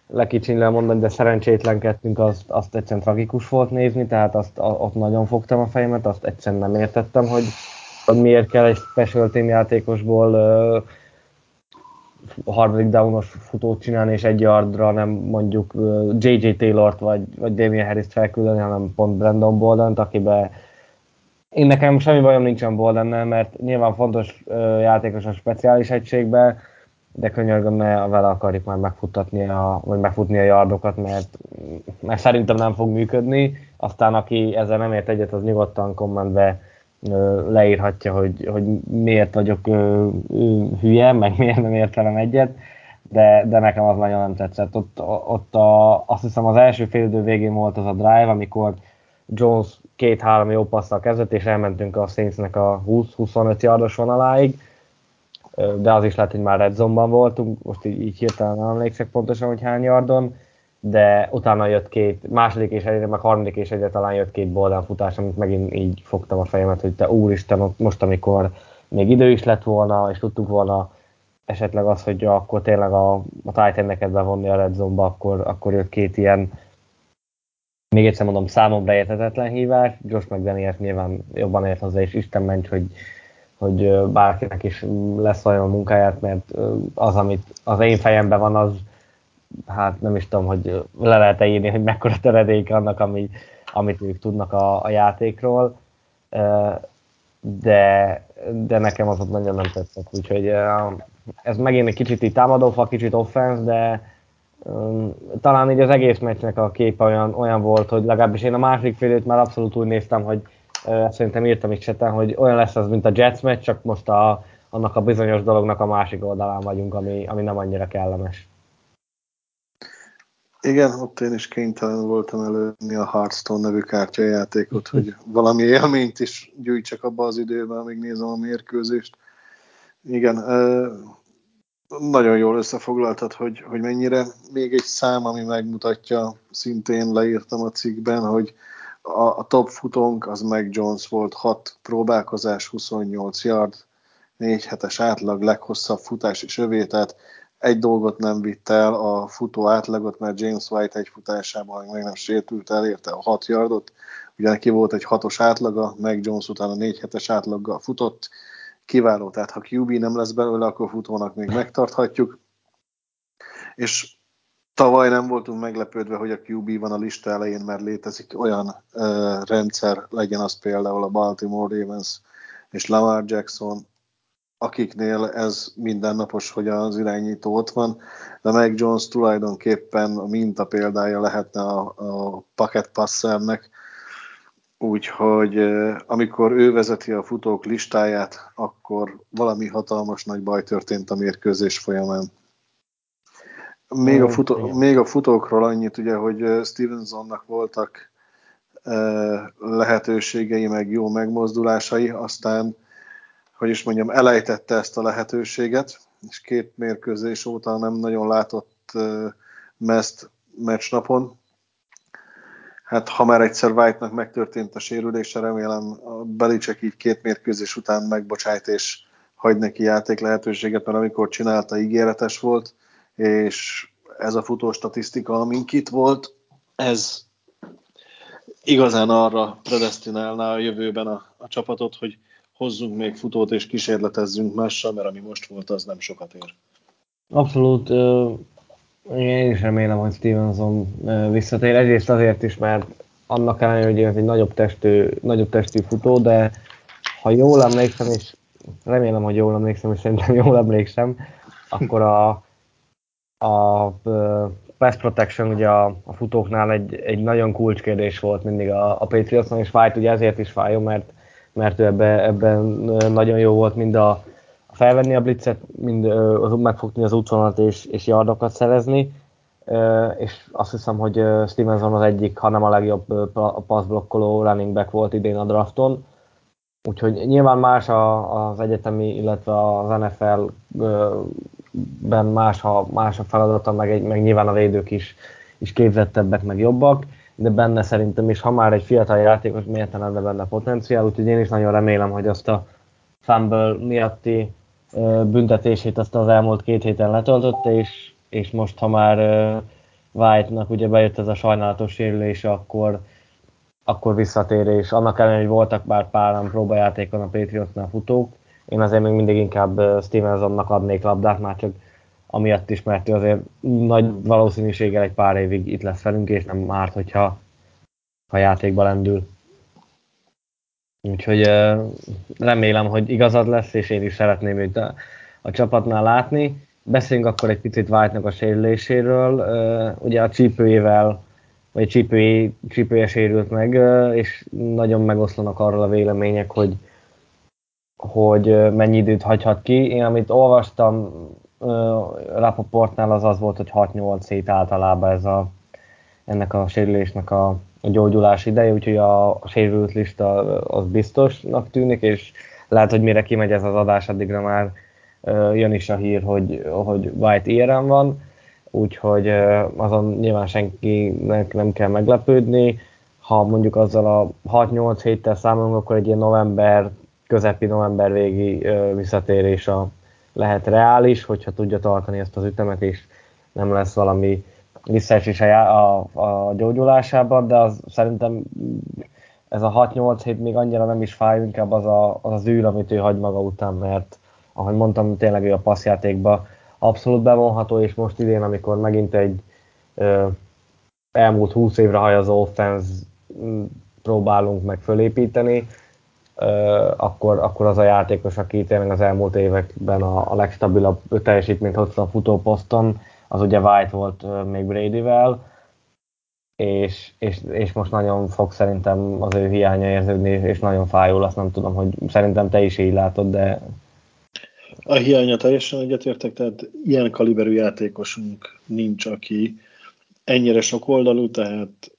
lekicsinyle mondani, de szerencsétlenkedtünk, azt, azt egyszerűen tragikus volt nézni, tehát azt, ott nagyon fogtam a fejemet, azt egyszerűen nem értettem, hogy, hogy miért kell egy special team játékosból a harmadik downos futót csinálni, és egy yardra nem mondjuk J.J. Taylor-t vagy, vagy Damien Harris-t felküldeni, hanem pont Brandon bolden akibe én nekem semmi bajom nincsen Boldennel, mert nyilván fontos játékos a speciális egységbe, de könyörgöm, ne vele akarjuk már megfuttatni a, vagy megfutni a yardokat, mert, mert szerintem nem fog működni. Aztán aki ezzel nem ért egyet, az nyugodtan kommentbe leírhatja, hogy, hogy miért vagyok hülye, meg miért nem ért egyet, de, de nekem az nagyon nem tetszett. Ott, ott a, azt hiszem az első fél idő végén volt az a drive, amikor Jones két-három jó passzal kezdett, és elmentünk a Saintsnek a 20-25 yardos vonaláig, de az is lehet, hogy már red zone-ban voltunk, most így, így hirtelen emlékszek pontosan, hogy hány yardon, de utána jött két, második és egyre, meg harmadik és egyre talán jött két boldán futás, amit megint így fogtam a fejemet, hogy te úristen, most amikor még idő is lett volna, és tudtuk volna esetleg az, hogy akkor tényleg a, a Titan-neket bevonni a Red Zone-ba, akkor, akkor jött két ilyen még egyszer mondom, számomra érthetetlen hívás, Josh McDaniels nyilván jobban ért hozzá, és Isten ments, hogy, hogy bárkinek is lesz olyan a munkáját, mert az, amit az én fejemben van, az hát nem is tudom, hogy le lehet -e írni, hogy mekkora töredék annak, ami, amit ők tudnak a, a játékról, de, de nekem az ott nagyon nem tetszett, úgyhogy ez megint egy kicsit így támadófa, kicsit offense, de talán így az egész meccsnek a képe olyan, olyan volt, hogy legalábbis én a második félőt már abszolút úgy néztem, hogy szerintem írtam is cseten, hogy olyan lesz az, mint a Jets meccs, csak most a, annak a bizonyos dolognak a másik oldalán vagyunk, ami, ami nem annyira kellemes. Igen, ott én is kénytelen voltam előni a Hearthstone nevű kártyajátékot, hogy valami élményt is gyűjtsek abba az időben, amíg nézem a mérkőzést. Igen, nagyon jól összefoglaltad, hogy, hogy mennyire. Még egy szám, ami megmutatja, szintén leírtam a cikkben, hogy a, a top futónk az meg Jones volt, 6 próbálkozás, 28 yard, 4 hetes átlag, leghosszabb futás is övé, tehát egy dolgot nem vitt el a futó átlagot, mert James White egy futásában meg nem sértült, elérte a 6 yardot, ugye neki volt egy hatos átlaga, meg Jones utána 4 hetes átlaggal futott, kiváló, tehát ha QB nem lesz belőle, akkor futónak még megtarthatjuk. És tavaly nem voltunk meglepődve, hogy a QB van a lista elején, mert létezik olyan uh, rendszer, legyen az például a Baltimore Ravens és Lamar Jackson, akiknél ez mindennapos, hogy az irányító ott van, de meg Jones tulajdonképpen a minta példája lehetne a, a paket passernek, Úgyhogy amikor ő vezeti a futók listáját, akkor valami hatalmas nagy baj történt a mérkőzés folyamán. Még a, futó, még a futókról annyit, ugye, hogy Stevensonnak voltak lehetőségei, meg jó megmozdulásai, aztán, hogy is mondjam, elejtette ezt a lehetőséget, és két mérkőzés óta nem nagyon látott mezt meccsnapon, hát ha már egyszer White-nak megtörtént a sérülése, remélem a Belicek így két mérkőzés után megbocsájt és hagy neki játék lehetőséget, mert amikor csinálta, ígéretes volt, és ez a futó statisztika, amink itt volt, ez igazán arra predestinálná a jövőben a, a csapatot, hogy hozzunk még futót és kísérletezzünk mással, mert ami most volt, az nem sokat ér. Abszolút én is remélem, hogy Stevenson visszatér. Egyrészt azért is, mert annak ellenére, hogy ez egy nagyobb testű, nagyobb testű futó, de ha jól emlékszem, és remélem, hogy jól emlékszem, és szerintem jól emlékszem, akkor a, a pass protection ugye a, a futóknál egy, egy nagyon kulcskérdés volt mindig a, a Patriotsnak, és fájt ugye ezért is fájó, mert, mert ő ebben nagyon jó volt mind a, felvenni a blitzet, mind megfogni az útvonalat és, és yardokat szerezni, és azt hiszem, hogy Stevenson az egyik, hanem a legjobb passzblokkoló running back volt idén a drafton. Úgyhogy nyilván más az egyetemi, illetve az NFL-ben más a, más a feladata, meg, egy, meg nyilván a védők is, is képzettebbek, meg jobbak, de benne szerintem is, ha már egy fiatal játékos, miért lenne benne potenciál, úgyhogy én is nagyon remélem, hogy azt a fumble miatti büntetését azt az elmúlt két héten letöltötte, és, és most, ha már White-nak ugye bejött ez a sajnálatos sérülés, akkor, akkor visszatér, és annak ellenére, hogy voltak már páran próbajátékon a Patriotsnál futók, én azért még mindig inkább Stevensonnak adnék labdát, már csak amiatt is, mert ő azért nagy valószínűséggel egy pár évig itt lesz velünk, és nem árt, hogyha ha játékba lendül. Úgyhogy remélem, hogy igazad lesz, és én is szeretném őt a, a csapatnál látni. Beszéljünk akkor egy picit white a sérüléséről. Ugye a csípőjével, vagy csípője, csípője sérült meg, és nagyon megoszlanak arról a vélemények, hogy, hogy mennyi időt hagyhat ki. Én amit olvastam, Rapoportnál az az volt, hogy 6-8 hét általában ez a, ennek a sérülésnek a, a gyógyulás ideje, úgyhogy a, sérült lista az biztosnak tűnik, és lehet, hogy mire kimegy ez az adás, addigra már jön is a hír, hogy, hogy White ilyen van, úgyhogy azon nyilván senkinek nem kell meglepődni. Ha mondjuk azzal a 6-8 héttel számolunk, akkor egy ilyen november, közepi november végi visszatérés a, lehet reális, hogyha tudja tartani ezt az ütemet, és nem lesz valami visszaesés a, a, a gyógyulásában, de az szerintem ez a 6-8 hét még annyira nem is fáj, inkább az a, az, az űr, amit ő hagy maga után, mert ahogy mondtam, tényleg ő a passzjátékba abszolút bevonható, és most idén, amikor megint egy ö, elmúlt 20 évre hajazó offense próbálunk meg fölépíteni, ö, akkor, akkor az a játékos, aki tényleg az elmúlt években a, a legstabilabb teljesítményt hozta a futóposzton, az ugye White volt még Bradyvel, és, és, és most nagyon fog szerintem az ő hiánya érződni, és nagyon fájul, azt nem tudom, hogy szerintem te is így látod, de... A hiánya teljesen egyetértek, tehát ilyen kaliberű játékosunk nincs, aki ennyire sok oldalú, tehát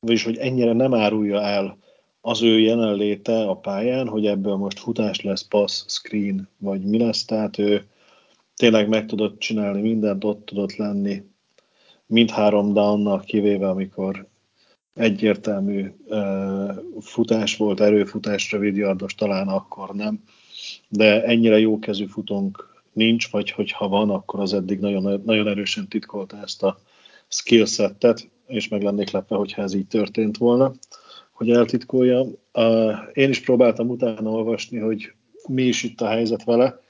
vagyis hogy ennyire nem árulja el az ő jelenléte a pályán, hogy ebből most futás lesz, pass, screen, vagy mi lesz, tehát ő tényleg meg tudott csinálni mindent, ott tudott lenni, mindhárom downnal kivéve, amikor egyértelmű uh, futás volt, erőfutás, rövidjardos, talán akkor nem, de ennyire jó kezű futónk nincs, vagy hogyha van, akkor az eddig nagyon, nagyon erősen titkolta ezt a skillsettet, és meg lennék lepve, hogyha ez így történt volna, hogy eltitkolja. Uh, én is próbáltam utána olvasni, hogy mi is itt a helyzet vele.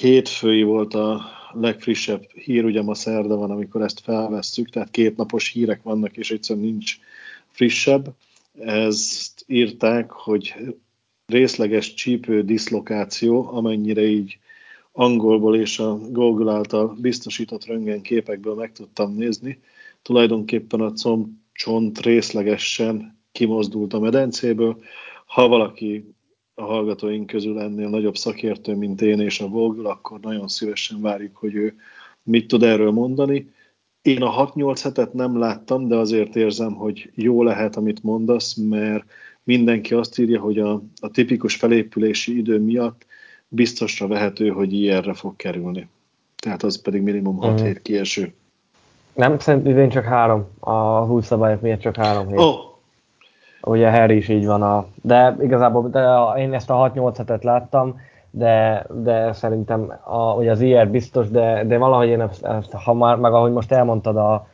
Hétfői volt a legfrissebb hír, ugye ma szerda van, amikor ezt felvesszük, tehát két napos hírek vannak, és egyszerűen nincs frissebb. Ezt írták, hogy részleges csípő diszlokáció, amennyire így angolból és a Google által biztosított röntgenképekből meg tudtam nézni. Tulajdonképpen a combcsont részlegesen kimozdult a medencéből. Ha valaki a hallgatóink közül ennél nagyobb szakértő, mint én és a Vogel, akkor nagyon szívesen várjuk, hogy ő mit tud erről mondani. Én a 6-8 hetet nem láttam, de azért érzem, hogy jó lehet, amit mondasz, mert mindenki azt írja, hogy a, a tipikus felépülési idő miatt biztosra vehető, hogy ilyenre fog kerülni. Tehát az pedig minimum 6 mm. hét kieső. Nem, szerintem idén csak három. A új szabályok miatt csak három hét. Oh, ugye Harry is így van, a, de igazából de én ezt a 6-8 hetet láttam, de, de szerintem a, ugye az IR biztos, de, de valahogy én ezt, ezt, ha már, meg ahogy most elmondtad, a,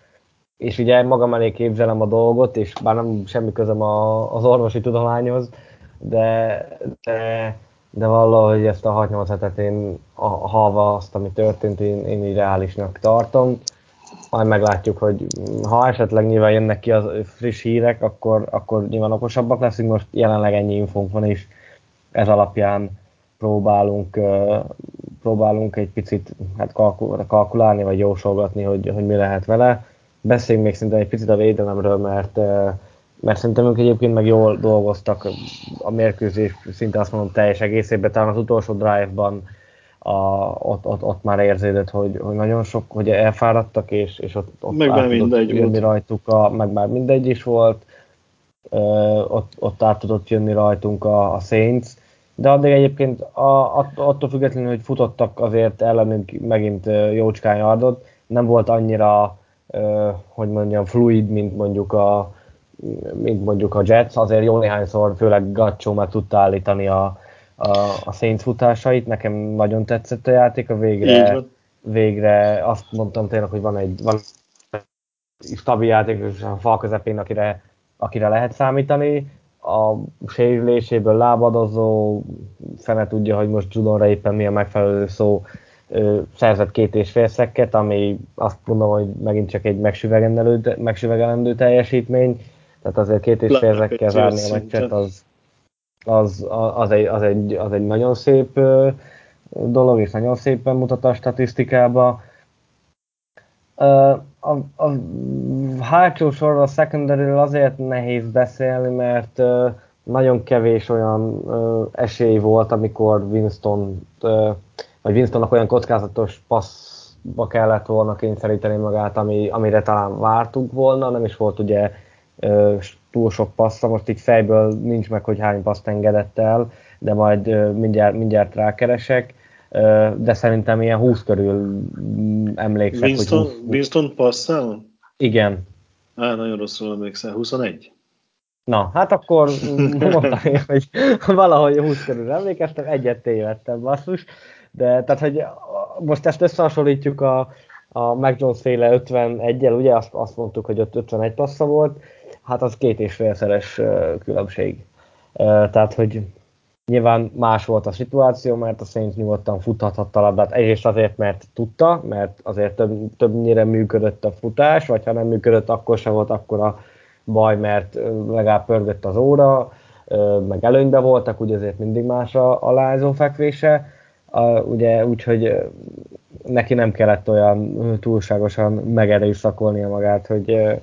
és ugye magam elé képzelem a dolgot, és bár nem semmi közöm a, az orvosi tudományhoz, de, de, de valahogy ezt a 6-8 hetet én a, halva azt, ami történt, én, én így reálisnak tartom majd meglátjuk, hogy ha esetleg nyilván jönnek ki az friss hírek, akkor, akkor nyilván okosabbak leszünk, most jelenleg ennyi infónk van, és ez alapján próbálunk, próbálunk egy picit hát kalkulálni, vagy jósolgatni, hogy, hogy mi lehet vele. Beszéljünk még szerintem egy picit a védelemről, mert, mert szerintem ők egyébként meg jól dolgoztak a mérkőzés, szinte azt mondom teljes egészében, talán az utolsó drive-ban a, ott, ott, ott, már érződött, hogy, hogy nagyon sok, hogy elfáradtak, és, és ott, ott meg már mindegy jönni volt. rajtuk, a, meg már mindegy is volt, ö, ott, ott át tudott jönni rajtunk a, a Saints, de addig egyébként a, attól függetlenül, hogy futottak azért ellenünk megint jócskán yardot, nem volt annyira, ö, hogy mondjam, fluid, mint mondjuk a mint mondjuk a Jets, azért jó néhányszor, főleg Gatcho meg tudta állítani a, a, a Saints futásait, nekem nagyon tetszett a játék, a végre, végre azt mondtam tényleg, hogy van egy, van egy stabil játék a fal közepén, akire, akire lehet számítani, a sérüléséből lábadozó, fene tudja, hogy most Judonra éppen mi a megfelelő szó, szerzett két és fél szekket, ami azt mondom, hogy megint csak egy megsüvegelendő teljesítmény, tehát azért két és fél szekkel zárni a meccset, az, az, az, egy, az, egy, az egy nagyon szép dolog, és nagyon szépen mutat a statisztikába. A, a hátsó sorra a secondary azért nehéz beszélni, mert nagyon kevés olyan esély volt, amikor Winston vagy Winstonnak olyan kockázatos passzba kellett volna kényszeríteni magát, ami, amire talán vártunk volna, nem is volt ugye túl sok passza, most így fejből nincs meg, hogy hány paszt engedett el, de majd mindjárt, mindjárt rákeresek, de szerintem ilyen 20 körül mm, emlékszek, Winston, hogy 20... Winston passzál? Igen. Á, nagyon rosszul emlékszel, 21? Na, hát akkor mondtam én, hogy valahogy 20 körül emlékeztem, egyet tévedtem, basszus. De tehát, hogy most ezt összehasonlítjuk a, a Mac Jones féle 51-el, ugye azt, azt mondtuk, hogy ott 51 passza volt, hát az két és félszeres különbség. Tehát, hogy nyilván más volt a szituáció, mert a Saints nyugodtan futhathatta a labdát. Egyrészt azért, mert tudta, mert azért több, többnyire működött a futás, vagy ha nem működött, akkor se volt akkor a baj, mert legalább pörgött az óra, meg előnybe voltak, ugye azért mindig más a, a lázó fekvése, a, ugye úgyhogy neki nem kellett olyan túlságosan megerőszakolnia magát, hogy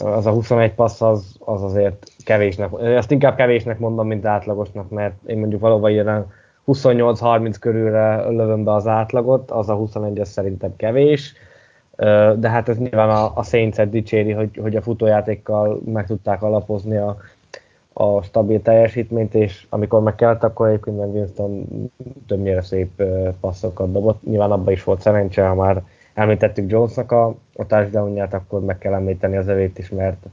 az a 21 passz az, az azért kevésnek, ezt inkább kevésnek mondom, mint átlagosnak, mert én mondjuk valóban ilyen 28-30 körülre lövöm be az átlagot, az a 21 az szerintem kevés, de hát ez nyilván a, a Saints-et dicséri, hogy, hogy a futójátékkal meg tudták alapozni a, a stabil teljesítményt, és amikor meg kellett, akkor egyébként meg Winston többnyire szép passzokat dobott. Nyilván abban is volt szerencse, ha már említettük Jonesnak a, a touchdownját, akkor meg kell említeni az evét is, mert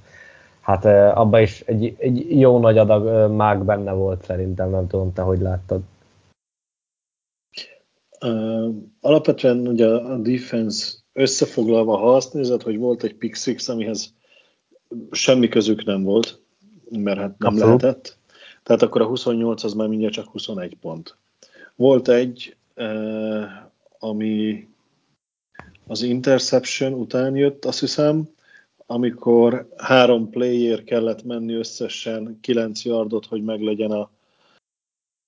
hát abban is egy, egy jó nagy adag mág benne volt szerintem, nem tudom, te hogy láttad. Uh, alapvetően ugye a defense összefoglalva, ha azt nézed, hogy volt egy pick six, amihez semmi közük nem volt, mert hát nem Abszolút. lehetett, tehát akkor a 28 az már mindjárt csak 21 pont. Volt egy, uh, ami az interception után jött, azt hiszem, amikor három player kellett menni összesen 9 yardot, hogy meglegyen a,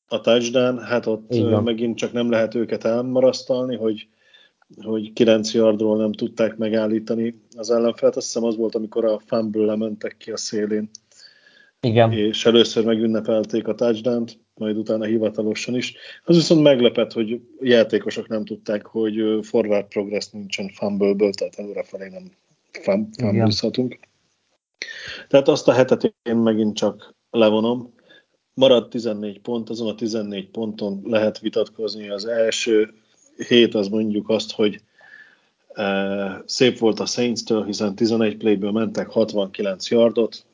a touchdown, hát ott Igen. megint csak nem lehet őket elmarasztalni, hogy, hogy 9 yardról nem tudták megállítani az ellenfelt. Azt hiszem az volt, amikor a fumble lementek ki a szélén. Igen. És először megünnepelték a touchdown majd utána hivatalosan is. Az viszont meglepett, hogy játékosok nem tudták, hogy forward progress nincsen fumble-ből, tehát előrefelé nem fumble Tehát azt a hetet én megint csak levonom. Marad 14 pont, azon a 14 ponton lehet vitatkozni. Az első hét az mondjuk azt, hogy e, szép volt a Saints-től, hiszen 11 playből mentek 69 yardot,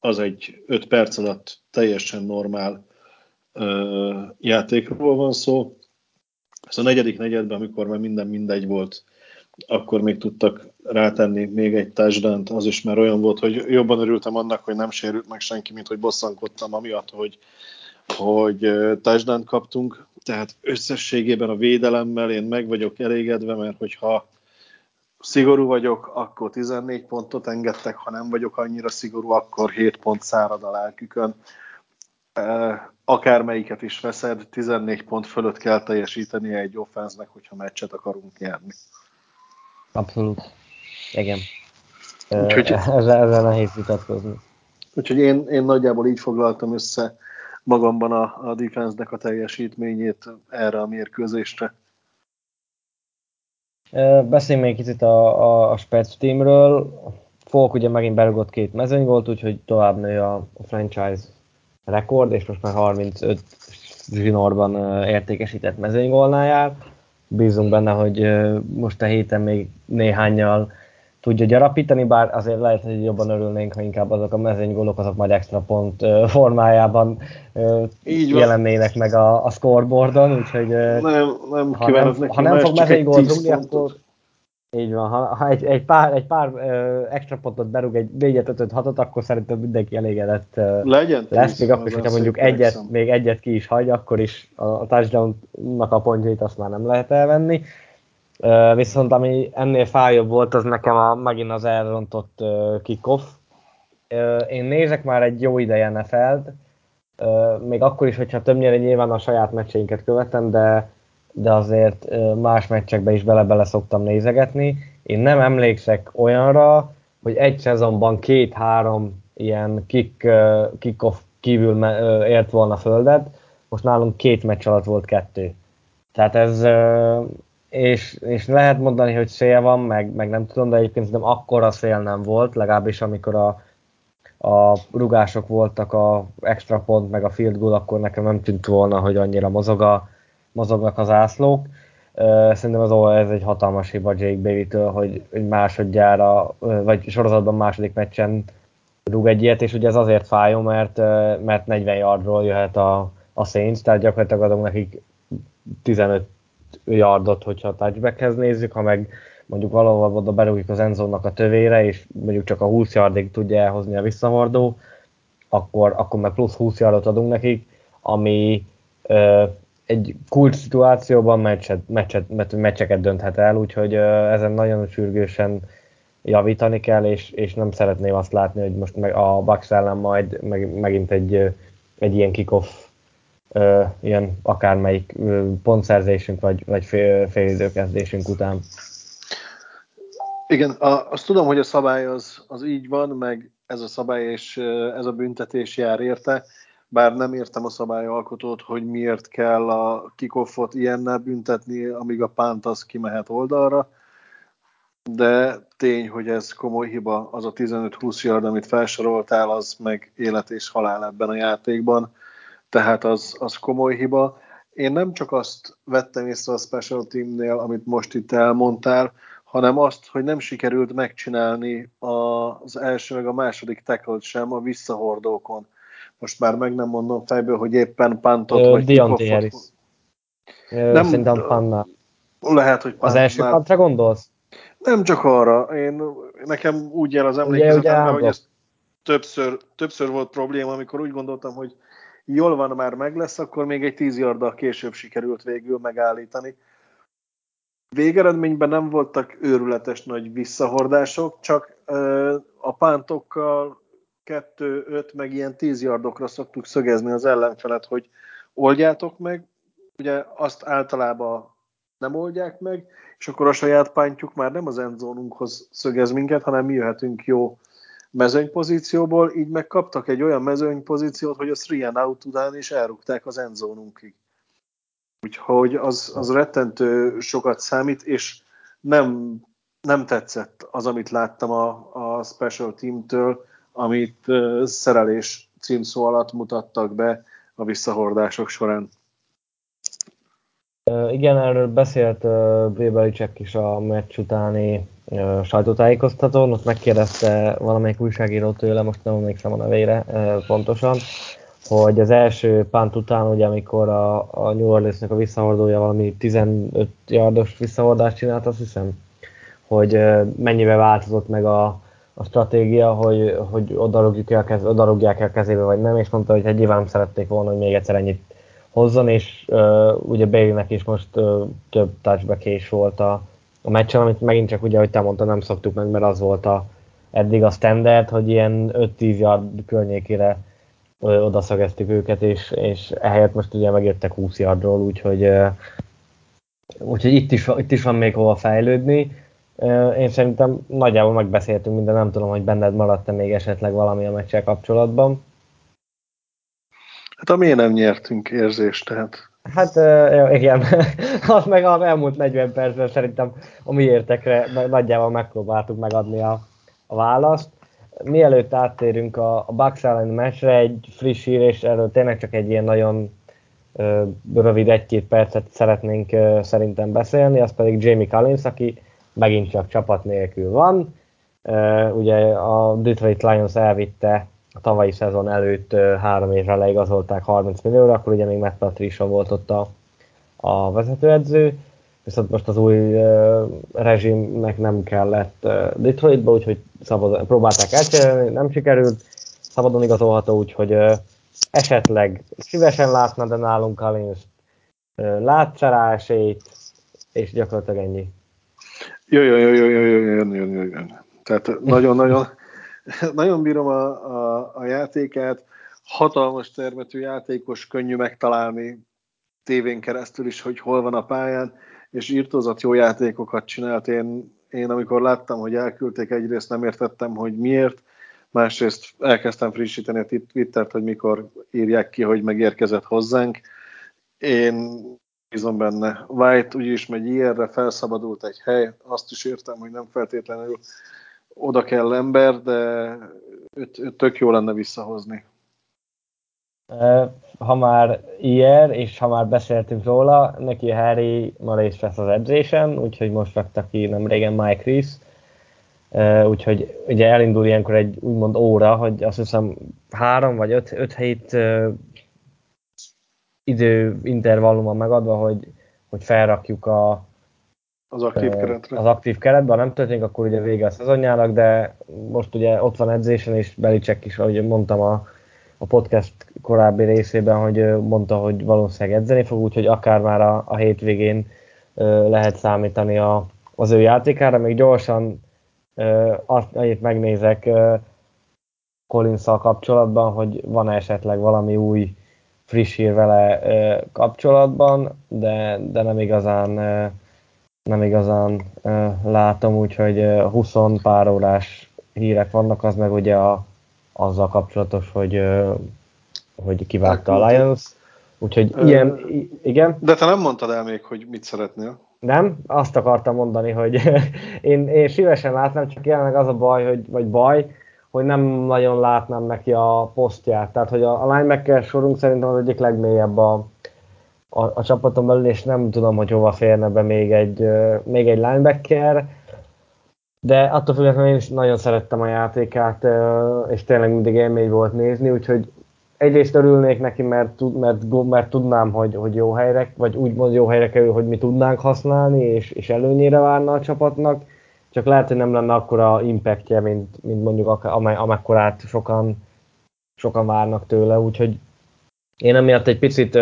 az egy 5 perc alatt teljesen normál játékról van szó. Ez a negyedik negyedben, amikor már minden mindegy volt, akkor még tudtak rátenni még egy touchdown az is már olyan volt, hogy jobban örültem annak, hogy nem sérült meg senki, mint hogy bosszankodtam amiatt, hogy, hogy touchdown kaptunk. Tehát összességében a védelemmel én meg vagyok elégedve, mert hogyha szigorú vagyok, akkor 14 pontot engedtek, ha nem vagyok annyira szigorú, akkor 7 pont szárad a lelkükön akármelyiket is veszed, 14 pont fölött kell teljesíteni egy offenznek, hogyha meccset akarunk nyerni. Abszolút. Igen. Úgyhogy, *laughs* ezzel, ezzel nehéz vitatkozni. Úgyhogy én, én nagyjából így foglaltam össze magamban a, a defense-nek a teljesítményét erre a mérkőzésre. Beszéljünk még kicsit a, a, a Spets teamről. Folk ugye megint berugott két mezőny volt, úgyhogy tovább nő a, a franchise rekord, és most már 35 zsinórban értékesített mezőnygólnál jár. Bízunk benne, hogy most a héten még néhányal tudja gyarapítani, bár azért lehet, hogy jobban örülnénk, ha inkább azok a mezőnygólok, azok majd extra pont formájában Így jelennének meg a, a scoreboardon, úgyhogy nem, nem ha nem, ha nem fog mezőnygolt rúgni, akkor így van, ha, ha egy, egy pár, egy pár uh, extra pontot berúg egy 4 5 5 6 akkor szerintem mindenki elégedett uh, Legyen lesz, még akkor is, hogyha mondjuk egyet, még egyet ki is hagy, akkor is a, a touchdown-nak a pontjait azt már nem lehet elvenni. Uh, viszont ami ennél fájóbb volt, az nekem a, megint az elrontott uh, kickoff. Uh, én nézek már egy jó ideje NFL-t, uh, még akkor is, hogyha többnyire nyilván a saját meccseinket követem, de de azért más meccsekbe is bele-bele szoktam nézegetni. Én nem emlékszek olyanra, hogy egy szezonban két-három ilyen kick, kick-off kívül ért volna földet, most nálunk két meccs alatt volt kettő. Tehát ez, és, és lehet mondani, hogy szél van, meg, meg nem tudom, de egyébként nem akkora szél nem volt, legalábbis amikor a, a rugások voltak a extra pont, meg a field goal, akkor nekem nem tűnt volna, hogy annyira mozog a, mozognak az ászlók. Szerintem az ez egy hatalmas hiba Jake Bailey-től, hogy, másodjára, vagy sorozatban második meccsen rúg egy ilyet, és ugye ez azért fájó, mert, mert 40 yardról jöhet a, a Saints, tehát gyakorlatilag adunk nekik 15 yardot, hogyha a touchbackhez nézzük, ha meg mondjuk valahol oda berúgjuk az enzónak a tövére, és mondjuk csak a 20 yardig tudja elhozni a visszahordó, akkor, akkor meg plusz 20 yardot adunk nekik, ami egy kult szituációban meccset, meccset, meccseket dönthet el, úgyhogy ö, ezen nagyon sürgősen javítani kell, és, és nem szeretném azt látni, hogy most meg a Bucks ellen majd meg, megint egy, egy ilyen kickoff ilyen akármelyik pontszerzésünk, vagy, vagy fél, után. Igen, a, azt tudom, hogy a szabály az, az így van, meg ez a szabály és ez a büntetés jár érte, bár nem értem a szabályalkotót, hogy miért kell a kikoffot ilyennel büntetni, amíg a pánt az kimehet oldalra, de tény, hogy ez komoly hiba, az a 15-20 yard, amit felsoroltál, az meg élet és halál ebben a játékban, tehát az, az komoly hiba. Én nem csak azt vettem észre a special teamnél, amit most itt elmondtál, hanem azt, hogy nem sikerült megcsinálni az első meg a második tackle sem a visszahordókon. Most már meg nem mondom fejből, hogy éppen pantot Ö, vagy Deontay Harris. Nem, Szerintem panna. Lehet, hogy pannál. Az első pantra gondolsz? Nem csak arra. Én, nekem úgy jel az emlékezetemben, hogy ez többször, többször volt probléma, amikor úgy gondoltam, hogy jól van, már meg lesz, akkor még egy tíz yarddal később sikerült végül megállítani. Végeredményben nem voltak őrületes nagy visszahordások, csak a pántokkal 2-5 meg ilyen 10 yardokra szoktuk szögezni az ellenfelet, hogy oldjátok meg, ugye azt általában nem oldják meg, és akkor a saját pántjuk már nem az endzónunkhoz szögez minket, hanem mi jöhetünk jó mezőnypozícióból, így megkaptak egy olyan mezőnypozíciót, hogy a three and out után is elrúgták az endzónunkig. Úgyhogy az, az rettentő sokat számít, és nem, nem tetszett az, amit láttam a, a Special Team-től, amit szerelés címszó alatt mutattak be a visszahordások során. Igen, erről beszélt Bébelicek is a meccs utáni sajtótájékoztatón, ott megkérdezte valamelyik újságíró tőle, most nem emlékszem a nevére pontosan, hogy az első pánt után, ugye amikor a, a New Orleans-nek a visszahordója valami 15 yardos visszahordást csinált, azt hiszem, hogy mennyibe változott meg a, a stratégia, hogy, hogy odarugjuk el, kez, odarugják el kezébe, vagy nem, és mondta, hogy egy nyilván szerették volna, hogy még egyszer ennyit hozzon, és uh, ugye Bailey-nek is most uh, több touchback is volt a, a meccsen, amit megint csak ugye, ahogy te mondta, nem szoktuk meg, mert az volt a, eddig a standard, hogy ilyen 5-10 yard környékére oda szögeztük őket, és, és ehelyett most ugye megjöttek 20 yardról, úgyhogy, úgyhogy itt, is, itt is van még hova fejlődni. Én szerintem nagyjából megbeszéltünk minden, nem tudom, hogy benned maradt-e még esetleg valami a meccsel kapcsolatban. Hát ami nem nyertünk érzést, tehát. Hát igen, *laughs* azt meg az elmúlt 40 percben szerintem a mi értekre nagyjából megpróbáltuk megadni a, a választ mielőtt áttérünk a, a Bucks elleni meccsre, egy friss hír, és erről tényleg csak egy ilyen nagyon ö, rövid egy-két percet szeretnénk ö, szerintem beszélni, az pedig Jamie Collins, aki megint csak csapat nélkül van. Ugye a Detroit Lions elvitte a tavalyi szezon előtt három évre leigazolták 30 millióra, akkor ugye még Matt Patricia volt ott a, a vezetőedző viszont most az új uh, rezsimnek nem kellett uh, Detroitba, úgyhogy szabad, próbálták elcserélni, nem sikerült, szabadon igazolható, úgyhogy uh, esetleg szívesen látna, de nálunk Collins uh, látsz rá esélyt, és gyakorlatilag ennyi. Jöjjön, jöjjön, jöjjön, jöjjön, jöjjön, jöjjön. Tehát nagyon-nagyon *laughs* nagyon bírom a, a, a játékát, hatalmas termetű játékos, könnyű megtalálni tévén keresztül is, hogy hol van a pályán, és írtózat jó játékokat csinált. Én, én amikor láttam, hogy elküldték, egyrészt nem értettem, hogy miért, másrészt elkezdtem frissíteni a Twittert, hogy mikor írják ki, hogy megérkezett hozzánk. Én bízom benne. White úgyis megy ilyenre, felszabadult egy hely, azt is értem, hogy nem feltétlenül oda kell ember, de őt, őt tök jó lenne visszahozni. Ha már ilyen, és ha már beszéltünk róla, neki Harry ma részt vesz az edzésen, úgyhogy most rakta ki nem régen Mike Reese, úgyhogy ugye elindul ilyenkor egy úgymond óra, hogy azt hiszem három vagy öt, öt hét idő intervalluma megadva, hogy, hogy felrakjuk a, az aktív keretre. Az aktív keretbe, ha nem történik, akkor ugye vége a szezonjának, de most ugye ott van edzésen, és Belicek is, ahogy mondtam a, a podcast korábbi részében, hogy mondta, hogy valószínűleg edzeni fog, úgyhogy akár már a, a hétvégén lehet számítani a, az ő játékára. Még gyorsan azt, annyit megnézek collins kapcsolatban, hogy van esetleg valami új friss hír vele kapcsolatban, de, de nem igazán nem igazán látom, úgyhogy 20 pár órás hírek vannak, az meg ugye a, azzal kapcsolatos, hogy, hogy kivágta a Lions. Úgyhogy Ö, ilyen, igen. De te nem mondtad el még, hogy mit szeretnél. Nem, azt akartam mondani, hogy *laughs* én, én szívesen látnám, csak jelenleg az a baj, hogy, vagy baj, hogy nem nagyon látnám neki a posztját. Tehát, hogy a, a linebacker sorunk szerintem az egyik legmélyebb a, a, a csapaton belül, és nem tudom, hogy hova férne be még egy, még egy linebacker. De attól függetlenül én is nagyon szerettem a játékát, és tényleg mindig élmény volt nézni, úgyhogy egyrészt örülnék neki, mert, mert, mert tudnám, hogy, hogy jó helyre, vagy úgymond jó helyre kerül, hogy mi tudnánk használni, és, és előnyére várna a csapatnak csak lehet, hogy nem lenne akkora impactje, mint, mint mondjuk amely, amekkorát sokan, sokan várnak tőle, úgyhogy én emiatt egy picit,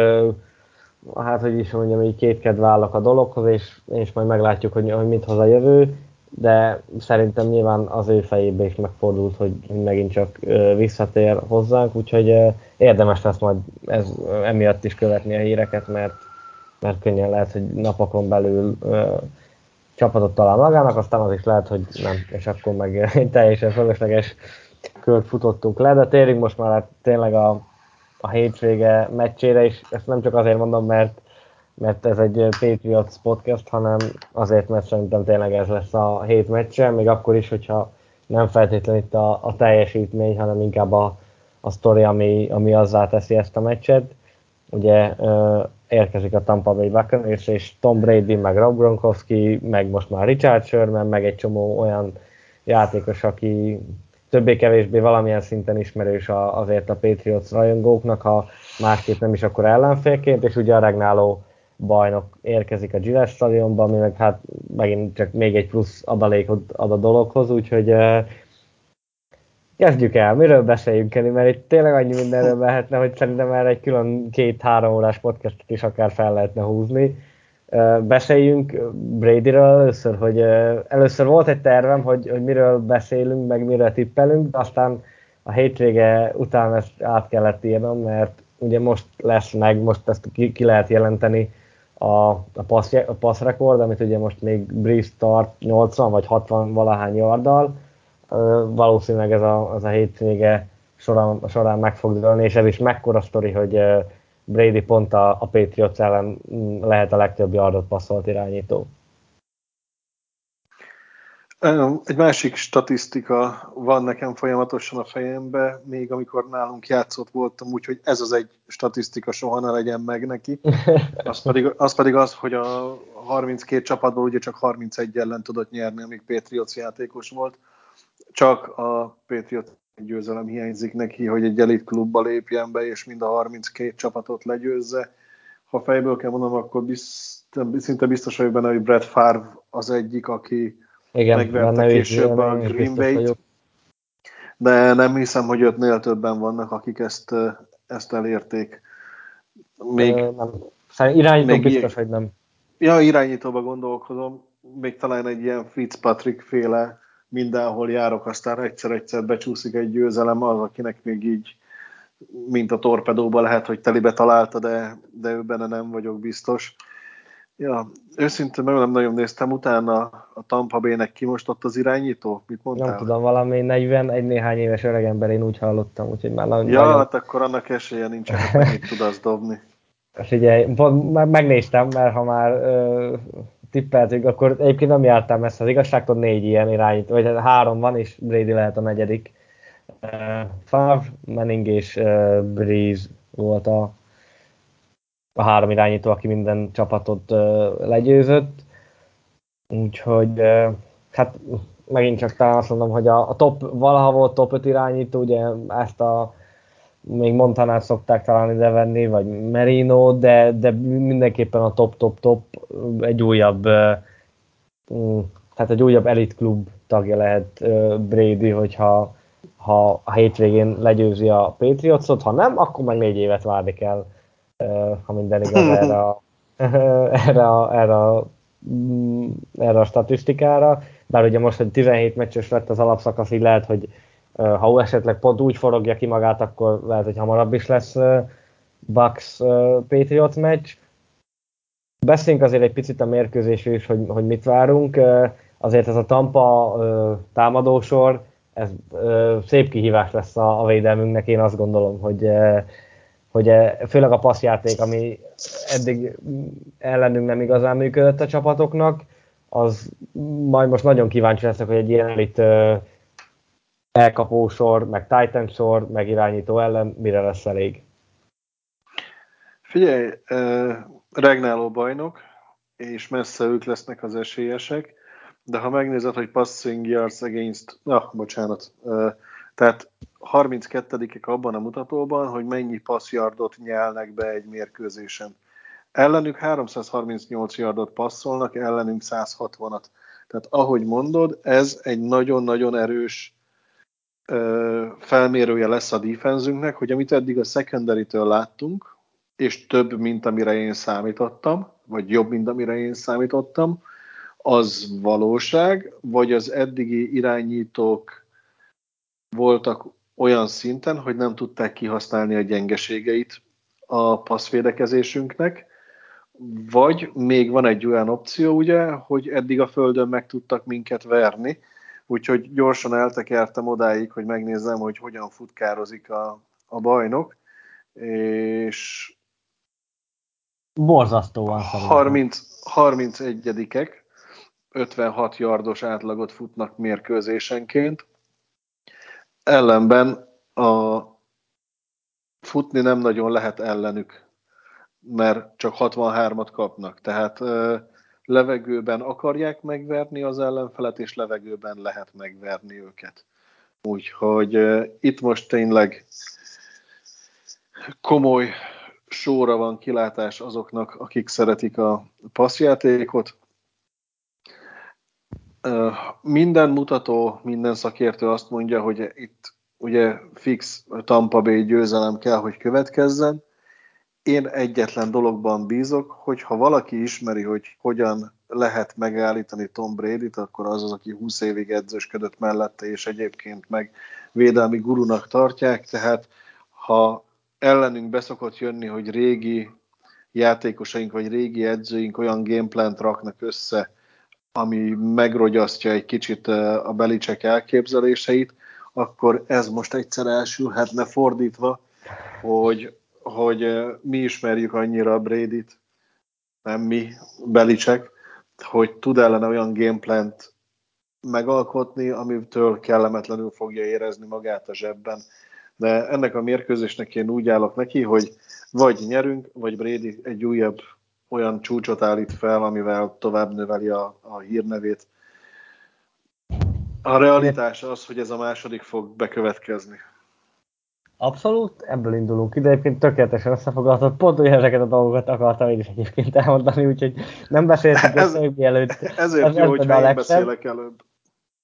hát hogy is mondjam, így kétked állok a dologhoz, és, és majd meglátjuk, hogy, hogy mit hoz a jövő, de szerintem nyilván az ő fejébe is megfordult, hogy megint csak visszatér hozzánk, úgyhogy érdemes lesz majd ez, emiatt is követni a híreket, mert, mert könnyen lehet, hogy napokon belül csapatot talál magának, aztán az is lehet, hogy nem, és akkor meg egy teljesen fölösleges kört futottunk le, de térjünk most már hát tényleg a, a hétvége meccsére, és ezt nem csak azért mondom, mert, mert ez egy Patriots podcast, hanem azért, mert szerintem tényleg ez lesz a hét meccse, még akkor is, hogyha nem feltétlenül itt a, a teljesítmény, hanem inkább a, a sztori, ami, ami azzá teszi ezt a meccset. Ugye érkezik a Tampa Bay Buccaneers, és Tom Brady, meg Rob Gronkowski, meg most már Richard Sherman, meg egy csomó olyan játékos, aki többé-kevésbé valamilyen szinten ismerős azért a Patriots rajongóknak, ha másképp nem is akkor ellenfélként, és ugye a regnáló bajnok érkezik a Gillette stadionba, ami meg hát megint csak még egy plusz adalékot ad a dologhoz, úgyhogy Kezdjük el, miről beszéljünk, Kenny, mert itt tényleg annyi mindenről lehetne, hogy szerintem erre egy külön két-három órás podcastot is akár fel lehetne húzni. Beszéljünk Bradyről először, hogy először volt egy tervem, hogy, hogy miről beszélünk, meg miről tippelünk, de aztán a hétvége után ezt át kellett írnom, mert ugye most lesz meg, most ezt ki, ki lehet jelenteni a, a, passz, a passzrekord, amit ugye most még Breeze tart 80 vagy 60 valahány yarddal, valószínűleg ez a, az a hétvége során, során meg fog dőlni, és ez is mekkora sztori, hogy Brady pont a, a Patriots ellen mm, lehet a legtöbb yardot passzolt irányító. Egy másik statisztika van nekem folyamatosan a fejembe, még amikor nálunk játszott voltam, úgyhogy ez az egy statisztika soha ne legyen meg neki. *laughs* Az pedig az, pedig az hogy a 32 csapatból ugye csak 31 ellen tudott nyerni, amíg Patriots játékos volt csak a Patriot győzelem hiányzik neki, hogy egy elit klubba lépjen be, és mind a 32 csapatot legyőzze. Ha fejből kell mondanom, akkor bizt, szinte biztos vagyok benne, hogy Brett Favre az egyik, aki Igen, megverte később a Green Bay-t. De nem hiszem, hogy ötnél többen vannak, akik ezt, ezt elérték. Még, nem. Szerintem irányító még biztos, hogy nem. Ja, irányítóba gondolkozom. Még talán egy ilyen Fitzpatrick féle mindenhol járok, aztán egyszer-egyszer becsúszik egy győzelem, az, akinek még így, mint a torpedóba lehet, hogy telibe találta, de, de ő benne nem vagyok biztos. Ja, őszintén nem nagyon néztem utána a Tampa Bay-nek ki most ott az irányító? Mit mondtál? Nem tudom, valami 40, egy néhány éves öregember, én úgy hallottam, úgyhogy már nagyon... Ja, nagyon... hát akkor annak esélye nincsen, hogy mennyit tud azt dobni. *laughs* Figyelj, megnéztem, mert ha már tippeltük, akkor egyébként nem jártam messze. Az igazságtól négy ilyen irányít, vagy három van, és Brady lehet a negyedik. Uh, Favre, Manning és uh, Breeze volt a, a három irányító, aki minden csapatot uh, legyőzött. Úgyhogy uh, hát megint csak talán azt mondom, hogy a, a top, valaha volt top 5 irányító, ugye ezt a még Montanát szokták talán ide venni, vagy Merino, de, de mindenképpen a top-top-top egy újabb mm, tehát egy újabb elit klub tagja lehet Brady, hogyha ha a hétvégén legyőzi a Patriotsot, ha nem, akkor meg négy évet várni kell, ha minden igaz *laughs* erre a, erre a, erre a, mm, erre a statisztikára. Bár ugye most, hogy 17 meccses lett az alapszakasz, így lehet, hogy ha esetleg pont úgy forogja ki magát, akkor lehet, hogy hamarabb is lesz Bucks Patriots meccs. Beszéljünk azért egy picit a mérkőzésről is, hogy, hogy mit várunk. Azért ez a Tampa támadósor, ez szép kihívás lesz a, a védelmünknek, én azt gondolom, hogy, hogy főleg a passzjáték, ami eddig ellenünk nem igazán működött a csapatoknak, az majd most nagyon kíváncsi leszek, hogy egy ilyen elit elkapó sor, meg Titan sor, meg irányító ellen, mire lesz elég? Figyelj, uh, regnáló bajnok, és messze ők lesznek az esélyesek, de ha megnézed, hogy passing yards against, na, bocsánat, uh, tehát 32-ek abban a mutatóban, hogy mennyi yardot nyelnek be egy mérkőzésen. Ellenük 338 yardot passzolnak, ellenünk 160-at. Tehát ahogy mondod, ez egy nagyon-nagyon erős felmérője lesz a defenzünknek, hogy amit eddig a secondary-től láttunk, és több, mint amire én számítottam, vagy jobb, mint amire én számítottam, az valóság, vagy az eddigi irányítók voltak olyan szinten, hogy nem tudták kihasználni a gyengeségeit a passzvédekezésünknek, vagy még van egy olyan opció, ugye, hogy eddig a földön meg tudtak minket verni, úgyhogy gyorsan eltekertem odáig, hogy megnézzem, hogy hogyan futkározik a, a bajnok, és Borzasztóan 30, 31-ek, 56 yardos átlagot futnak mérkőzésenként. Ellenben a futni nem nagyon lehet ellenük, mert csak 63-at kapnak. Tehát levegőben akarják megverni az ellenfelet, és levegőben lehet megverni őket. Úgyhogy uh, itt most tényleg komoly sóra van kilátás azoknak, akik szeretik a passzjátékot. Uh, minden mutató, minden szakértő azt mondja, hogy itt ugye fix Tampa Bay győzelem kell, hogy következzen, én egyetlen dologban bízok, hogy ha valaki ismeri, hogy hogyan lehet megállítani Tom Brady-t, akkor az az, aki 20 évig edzősködött mellette, és egyébként meg védelmi gurunak tartják, tehát ha ellenünk beszokott jönni, hogy régi játékosaink vagy régi edzőink olyan gameplant raknak össze, ami megrogyasztja egy kicsit a Belicek elképzeléseit, akkor ez most egyszer elsülhetne fordítva, hogy hogy mi ismerjük annyira a Brady-t, nem mi, Belicek, hogy tud ellene olyan gameplant megalkotni, amitől kellemetlenül fogja érezni magát a zsebben. De ennek a mérkőzésnek én úgy állok neki, hogy vagy nyerünk, vagy Brady egy újabb olyan csúcsot állít fel, amivel tovább növeli a, a hírnevét. A realitás az, hogy ez a második fog bekövetkezni. Abszolút, ebből indulunk ide, egyébként tökéletesen összefoglaltott, pont olyan ezeket a dolgokat akartam én is egyébként elmondani, úgyhogy nem beszéltünk ez, mielőtt. Ezért ez, jó, hogy én beszélek előbb.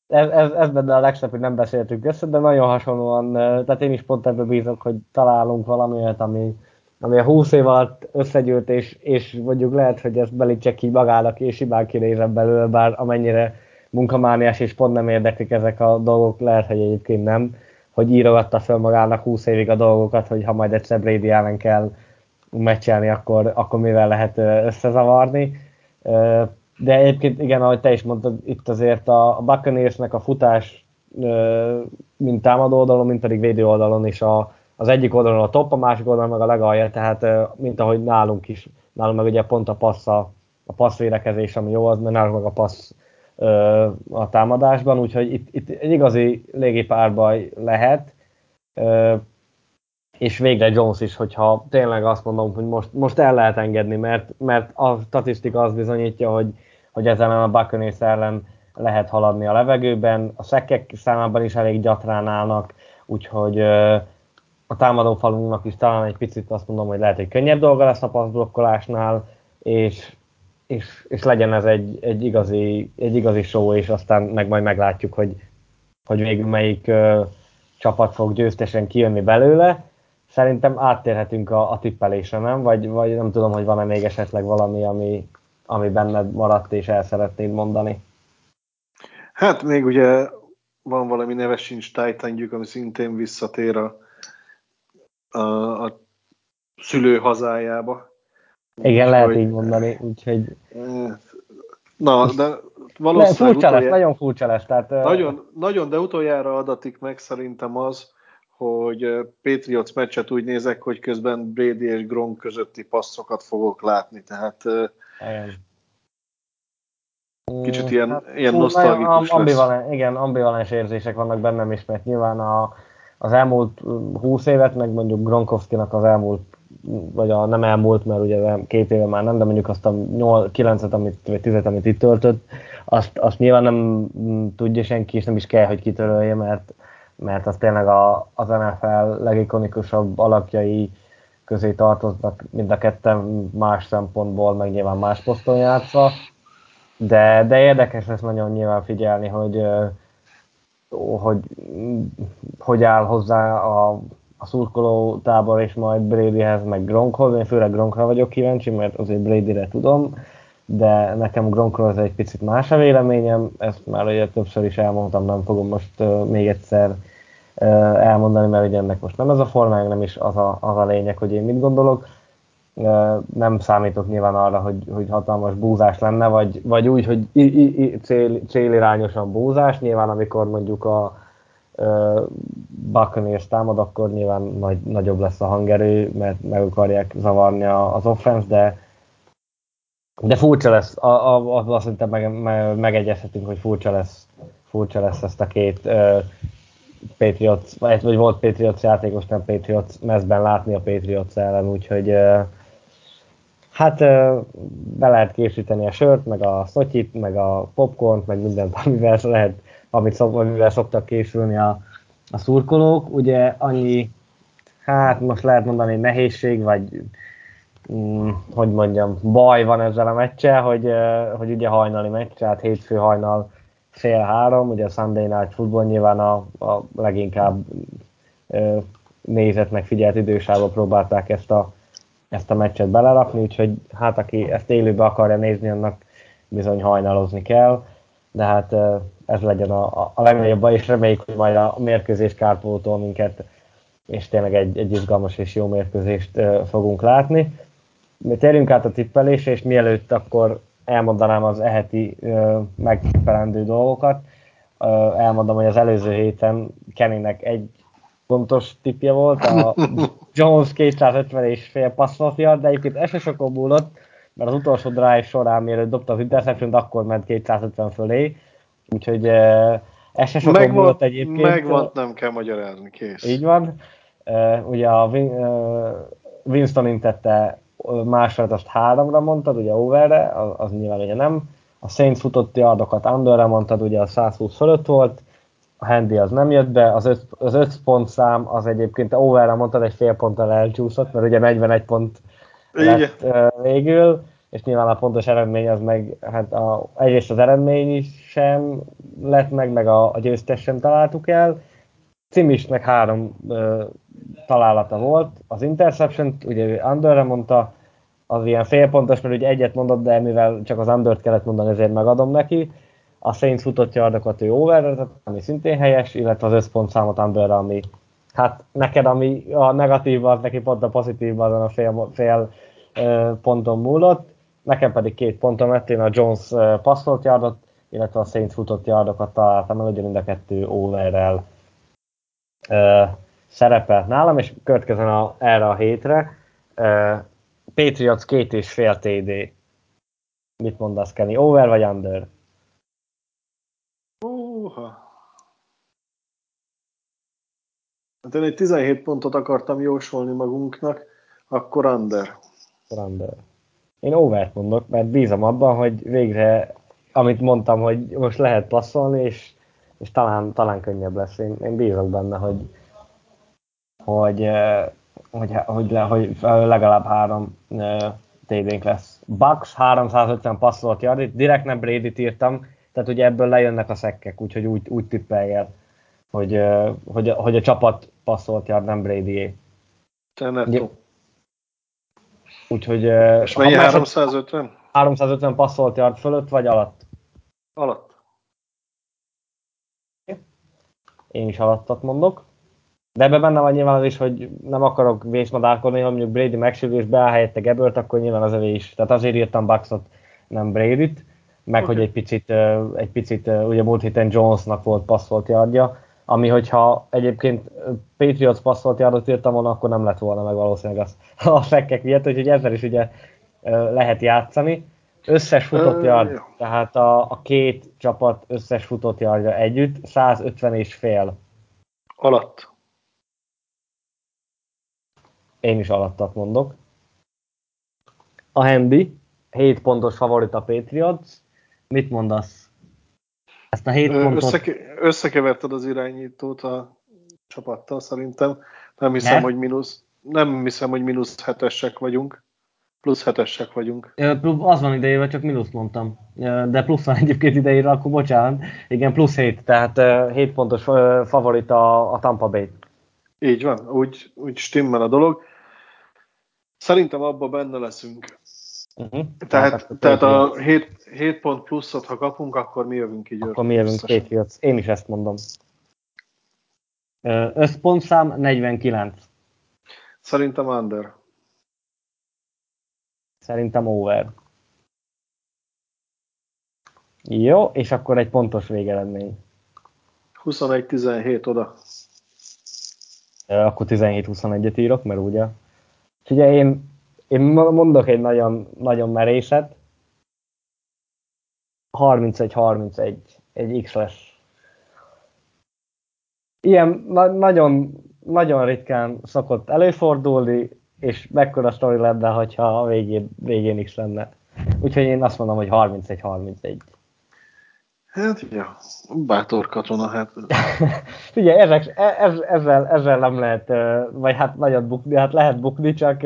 Ez, ez, ez benne a legszebb, hogy nem beszéltünk össze, de nagyon hasonlóan, tehát én is pont ebben bízok, hogy találunk valamiért, ami, ami a 20 év alatt összegyűlt, és, és mondjuk lehet, hogy ezt belítsek ki magának, és hibán kinézem belőle, bár amennyire munkamániás és pont nem érdeklik ezek a dolgok, lehet, hogy egyébként nem hogy írogatta fel magának 20 évig a dolgokat, hogy ha majd egyszer Brady ellen kell meccselni, akkor, akkor mivel lehet összezavarni. De egyébként igen, ahogy te is mondtad, itt azért a Buccaneersnek a futás mind támadó oldalon, mind pedig védő oldalon is a, az egyik oldalon a top, a másik oldalon meg a legalja, tehát mint ahogy nálunk is, nálunk meg ugye pont a passz a, a passzvédekezés, ami jó, az, mert nálunk meg a passz a támadásban, úgyhogy itt, itt egy igazi légipárbaj lehet, és végre Jones is, hogyha tényleg azt mondom, hogy most, most el lehet engedni, mert, mert a statisztika az bizonyítja, hogy, hogy ezzel a Buccaneers ellen lehet haladni a levegőben, a szekkek számában is elég gyatrán állnak, úgyhogy a támadó falunknak is talán egy picit azt mondom, hogy lehet, hogy könnyebb dolga lesz a passzblokkolásnál, és, és, és legyen ez egy, egy, igazi, egy igazi show, és aztán meg majd meglátjuk, hogy, hogy végül melyik uh, csapat fog győztesen kijönni belőle. Szerintem áttérhetünk a, a tippelésre, nem? Vagy, vagy nem tudom, hogy van-e még esetleg valami, ami, ami benned maradt, és el szeretnéd mondani. Hát még ugye van valami neves sincs titan ami szintén visszatér a, a, a szülő hazájába. Igen, úgy, lehet hogy, így mondani, úgyhogy... Na, de valószínűleg... furcsa utoljára, lesz, nagyon furcsa lesz. Tehát, nagyon, nagyon, de utoljára adatik meg szerintem az, hogy Patriots meccset úgy nézek, hogy közben Brady és Gronk közötti passzokat fogok látni, tehát Igen. kicsit ilyen, hát, ilyen nosztalgikus ambivalens, lesz. Igen, ambivalens érzések vannak bennem is, mert nyilván a, az elmúlt 20 évet, meg mondjuk Gronkowski-nak az elmúlt vagy a nem elmúlt, mert ugye két éve már nem, de mondjuk azt a 9-et, amit, vagy 10 amit itt töltött, azt, azt nyilván nem tudja senki, és nem is kell, hogy kitörölje, mert, mert az tényleg a, az NFL legikonikusabb alapjai közé tartoznak mind a ketten más szempontból, meg nyilván más poszton játszva. De, de érdekes lesz nagyon nyilván figyelni, hogy, hogy hogy áll hozzá a a szurkoló tábor és majd Bradyhez, meg Gronkhoz. Én főleg Gronkra vagyok kíváncsi, mert azért Bradyre tudom, de nekem Gronkról az egy picit más a véleményem, ezt már ugye többször is elmondtam, nem fogom most még egyszer elmondani, mert ugye ennek most nem ez a formája, nem is az a, az a lényeg, hogy én mit gondolok. Nem számítok nyilván arra, hogy, hogy hatalmas búzás lenne, vagy, vagy úgy, hogy i, i, i, cél, célirányosan búzás. Nyilván amikor mondjuk a, Buccaneers támad, akkor nyilván nagy, nagyobb lesz a hangerő, mert meg akarják zavarni az offense, de de furcsa lesz, a, a, a, azt szerintem meg, meg, megegyezhetünk, hogy furcsa lesz, furcsa lesz ezt a két uh, Patriots, vagy, vagy volt Patriots játékos, nem Patriots mezben látni a Patriots ellen, úgyhogy uh, hát uh, be lehet készíteni a sört, meg a szotyit, meg a popcornt, meg mindent, *laughs* amivel lehet amit szok, amivel szoktak készülni a, a szurkolók. Ugye annyi, hát most lehet mondani nehézség, vagy mm, hogy mondjam, baj van ezzel a meccsel, hogy, hogy ugye hajnali meccs, tehát hétfő hajnal fél három, ugye a Sunday Night Football nyilván a, a leginkább nézett, meg figyelt idősába próbálták ezt a, ezt a meccset belerakni, úgyhogy hát aki ezt élőbe akarja nézni, annak bizony hajnalozni kell, de hát ez legyen a, a legnagyobb baj, és reméljük, hogy majd a mérkőzés kárpótol minket, és tényleg egy, egy izgalmas és jó mérkőzést fogunk látni. Térjünk át a tippelésre, és mielőtt akkor elmondanám az eheti megtippelendő dolgokat. Elmondom, hogy az előző héten Kennynek egy pontos tippje volt, a *laughs* Jones 250 és fél passzolt de egyébként ez se sokon múlott, mert az utolsó drive során, mielőtt dobta az interception akkor ment 250 fölé, Úgyhogy ez se sokan Megvan, múlott egyébként. Megvan, nem kell magyarázni, kész. Így van. Ugye a Winston intette azt háromra mondtad, ugye overre, az, az nyilván ugye nem. A Saints futott yardokat underre mondtad, ugye a 120 fölött volt. A Handy az nem jött be, az 5 az öt pont szám az egyébként overre mondtad, egy fél ponttal elcsúszott, mert ugye 41 pont lett Igen. végül és nyilván a pontos eredmény az meg, hát a, egyrészt az eredmény is sem lett meg, meg a, a győztes sem találtuk el. Cimisnek három ö, találata volt, az interception ugye underre mondta, az ilyen félpontos, mert ugye egyet mondott, de mivel csak az undert kellett mondani, ezért megadom neki. A Saints futott yardokat ő over ami szintén helyes, illetve az összpont számot underre, ami hát neked, ami a negatív, az neki pont a pozitív azon a fél, fél ponton múlott nekem pedig két pontom lett, én a Jones passzolt yardot, illetve a Saints futott yardokat találtam el, ugye mind a kettő overrel szerepelt nálam, és következően a, erre a hétre uh, Patriots két és fél TD. Mit mondasz, Kenny? Over vagy under? Uha. Hát én egy 17 pontot akartam jósolni magunknak, akkor under. Under. Én over mondok, mert bízom abban, hogy végre, amit mondtam, hogy most lehet passzolni, és, és talán, talán könnyebb lesz. Én, én bízok benne, hogy, hogy, hogy, hogy, hogy, hogy legalább három TD-nk lesz. Bucks 350 passzolt yard, direkt nem Brady-t írtam, tehát ugye ebből lejönnek a szekkek, úgyhogy úgy, úgy tippeljel, hogy, hogy, hogy a csapat passzolt yard, nem Brady-é. Úgyhogy... És mennyi 350? 350 passzolt yard fölött, vagy alatt? Alatt. Én is alattat mondok. De ebben benne van nyilván az is, hogy nem akarok vészmadárkodni, ha mondjuk Brady megsérül és beáll helyette Gebert, akkor nyilván az övé is. Tehát azért írtam Bucksot, nem Brady-t, meg okay. hogy egy picit, egy picit, ugye múlt héten Jonesnak volt passzolt yardja, ami hogyha egyébként Patriots passzolt yardot írtam volna, akkor nem lett volna meg valószínűleg az, *laughs* a fekkek miatt, úgyhogy ezzel is ugye lehet játszani. Összes futott yard, tehát a, a két csapat összes futott yardja együtt 150 és fél. Alatt. Én is alattat mondok. A Handy, 7 pontos favorit a Patriots. Mit mondasz? Ezt a 7 pontot... Összeke, összekeverted az irányítót a csapattal szerintem. Nem hiszem, ne? hogy mínusz, nem hiszem, hogy mínusz hetesek vagyunk. Plusz hetesek vagyunk. Az van idejével, csak mínusz mondtam. De plusz van egyébként idejére, akkor bocsánat. Igen, plusz 7, tehát 7 pontos favorit a, a Tampa Bay. Így van, úgy, úgy stimmel a dolog. Szerintem abban benne leszünk. Uh-huh. Tehát, tehát a 7, 7 pont pluszot, ha kapunk, akkor mi jövünk így. Akkor mi jövünk Patriots. Én is ezt mondom. Összpontszám 49. Szerintem under. Szerintem over. Jó, és akkor egy pontos végeredmény. 21-17 oda. Akkor 17-21-et írok, mert ugye. ugye én én mondok egy nagyon, nagyon meréset. 31-31, egy X lesz. Ilyen na- nagyon, nagyon ritkán szokott előfordulni, és mekkora sztori lenne, hogyha a végén, végén X lenne. Úgyhogy én azt mondom, hogy 31-31. Hát, ja, bátor katona, hát. *laughs* Ugye, ezek, ez, ezzel, ezzel nem lehet, vagy hát nagyon bukni, hát lehet bukni, csak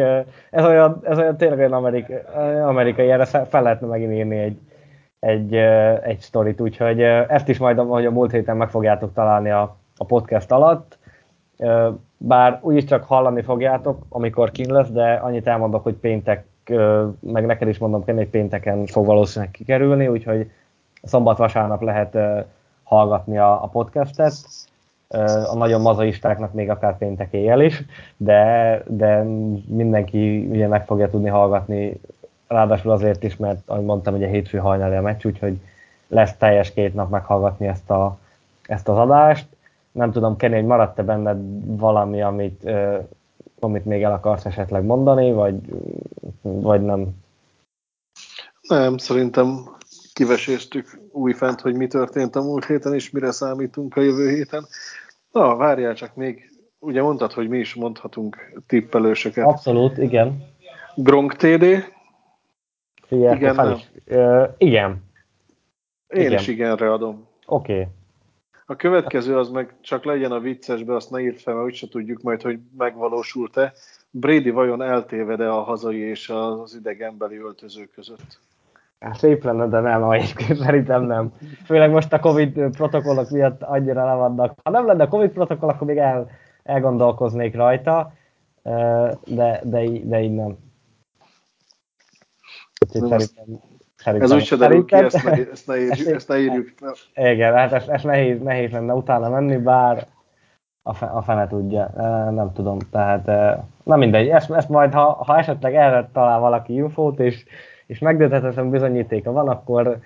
ez olyan, ez olyan tényleg olyan amerikai, amerikai erre fel lehetne megint írni egy, egy, egy sztorit, úgyhogy ezt is majd, hogy a múlt héten meg fogjátok találni a, a podcast alatt, bár úgyis csak hallani fogjátok, amikor kin lesz, de annyit elmondok, hogy péntek, meg neked is mondom, hogy pénteken fog valószínűleg kikerülni, úgyhogy szombat-vasárnap lehet hallgatni a, a podcastet. A nagyon mazaistáknak még akár péntek éjjel is, de, de mindenki ugye meg fogja tudni hallgatni, ráadásul azért is, mert ahogy mondtam, ugye hétfő hajnali a meccs, úgyhogy lesz teljes két nap meghallgatni ezt, a, ezt az adást. Nem tudom, Kenny, hogy maradt-e benned valami, amit, amit még el akarsz esetleg mondani, vagy, vagy nem? Nem, szerintem kiveséztük újfent, hogy mi történt a múlt héten, és mire számítunk a jövő héten. Na, várjál csak még, ugye mondtad, hogy mi is mondhatunk tippelősöket. Abszolút, igen. Gronk TD? Figyelj, igen, nem. Is. Igen. Én igen. is igenre adom. Oké. Okay. A következő az meg csak legyen a viccesbe, azt ne írt fel, mert úgyse tudjuk majd, hogy megvalósult-e. Brady vajon eltévede a hazai és az idegenbeli öltöző között? Hát szép lenne, de nem, egyébként szerintem nem. Főleg most a Covid protokollok miatt annyira nem vannak. Ha nem lenne Covid protokoll, akkor még el, elgondolkoznék rajta, de, de, de így nem. szerintem, szerintem, Ez úgy se derül ki, ezt ne, ezt ne írjuk. Ezt, ne írjuk. Igen, hát ez, ez nehéz, nehéz lenne utána menni, bár a, fe, a fene tudja, nem tudom, tehát nem mindegy, ezt, ezt majd, ha, ha esetleg erre talál valaki infót, és és megdönthetetlen bizonyítéka van, akkor,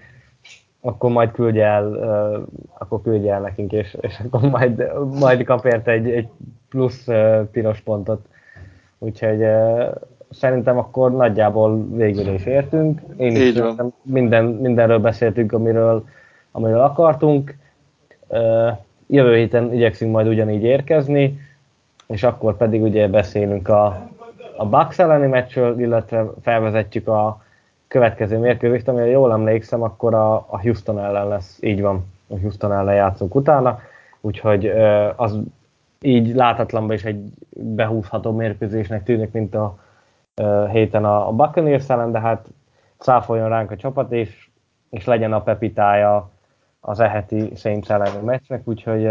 akkor majd küldje el, uh, akkor küldje el nekünk, és, és akkor majd, majd kap érte egy, egy plusz piros pontot. Úgyhogy szerintem akkor nagyjából végül is értünk. Én is minden, mindenről beszéltünk, amiről, amiről akartunk. Jövő héten igyekszünk majd ugyanígy érkezni, és akkor pedig ugye beszélünk a, a Bucks elleni meccsről, illetve felvezetjük a következő mérkőzést, amire jól emlékszem, akkor a, a Houston ellen lesz, így van, a Houston ellen játszunk utána, úgyhogy az így látatlanban is egy behúzható mérkőzésnek tűnik, mint a héten a, a Buccaneers ellen, de hát száfoljon ránk a csapat, és, és legyen a pepitája az eheti Saints elleni meccsnek, úgyhogy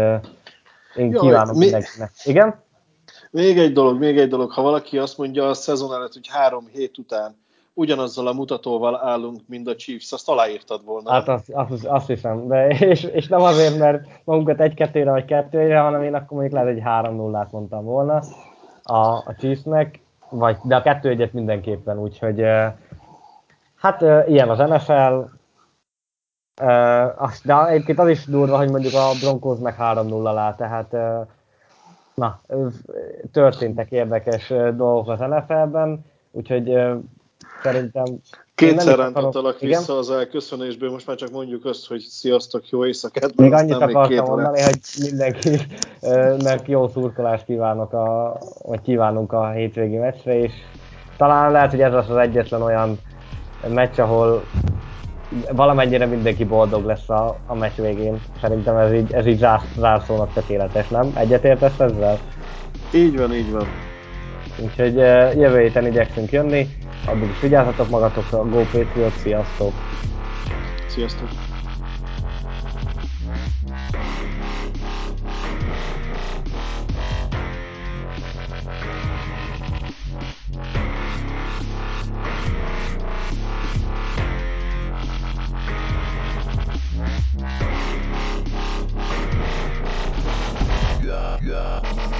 én Jaj, kívánom mi... mindenkinek. Igen? Még egy dolog, még egy dolog. Ha valaki azt mondja a szezon előtt, hogy három hét után ugyanazzal a mutatóval állunk, mint a Chiefs, azt aláírtad volna. Hát azt, azt, azt hiszem, de és, és nem azért, mert magunkat egy-kettőre vagy kettőre, hanem én akkor mondjuk lehet egy 3 0 mondtam volna a, a Chiefsnek, vagy, de a kettő egyet mindenképpen, úgyhogy hát ilyen az NFL, de egyébként az is durva, hogy mondjuk a Broncos meg 3-0 alá, tehát na, történtek érdekes dolgok az NFL-ben, úgyhogy Szerintem... Kétszer rántottalak vissza az elköszönésből, most már csak mondjuk azt, hogy sziasztok, jó éjszakát. Még annyit akartam mondani, hogy mindenkinek jó szurkolást kívánok, a, vagy kívánunk a hétvégi meccsre, és talán lehet, hogy ez az az egyetlen olyan meccs, ahol valamennyire mindenki boldog lesz a, a meccs végén. Szerintem ez így, ez így zárszónak tökéletes, nem? Egyetértesz ezzel? Így van, így van. Úgyhogy jövő héten igyekszünk jönni. Addig is vigyázzatok magatokra, Go Patriot, sziasztok! Sziasztok! Yeah.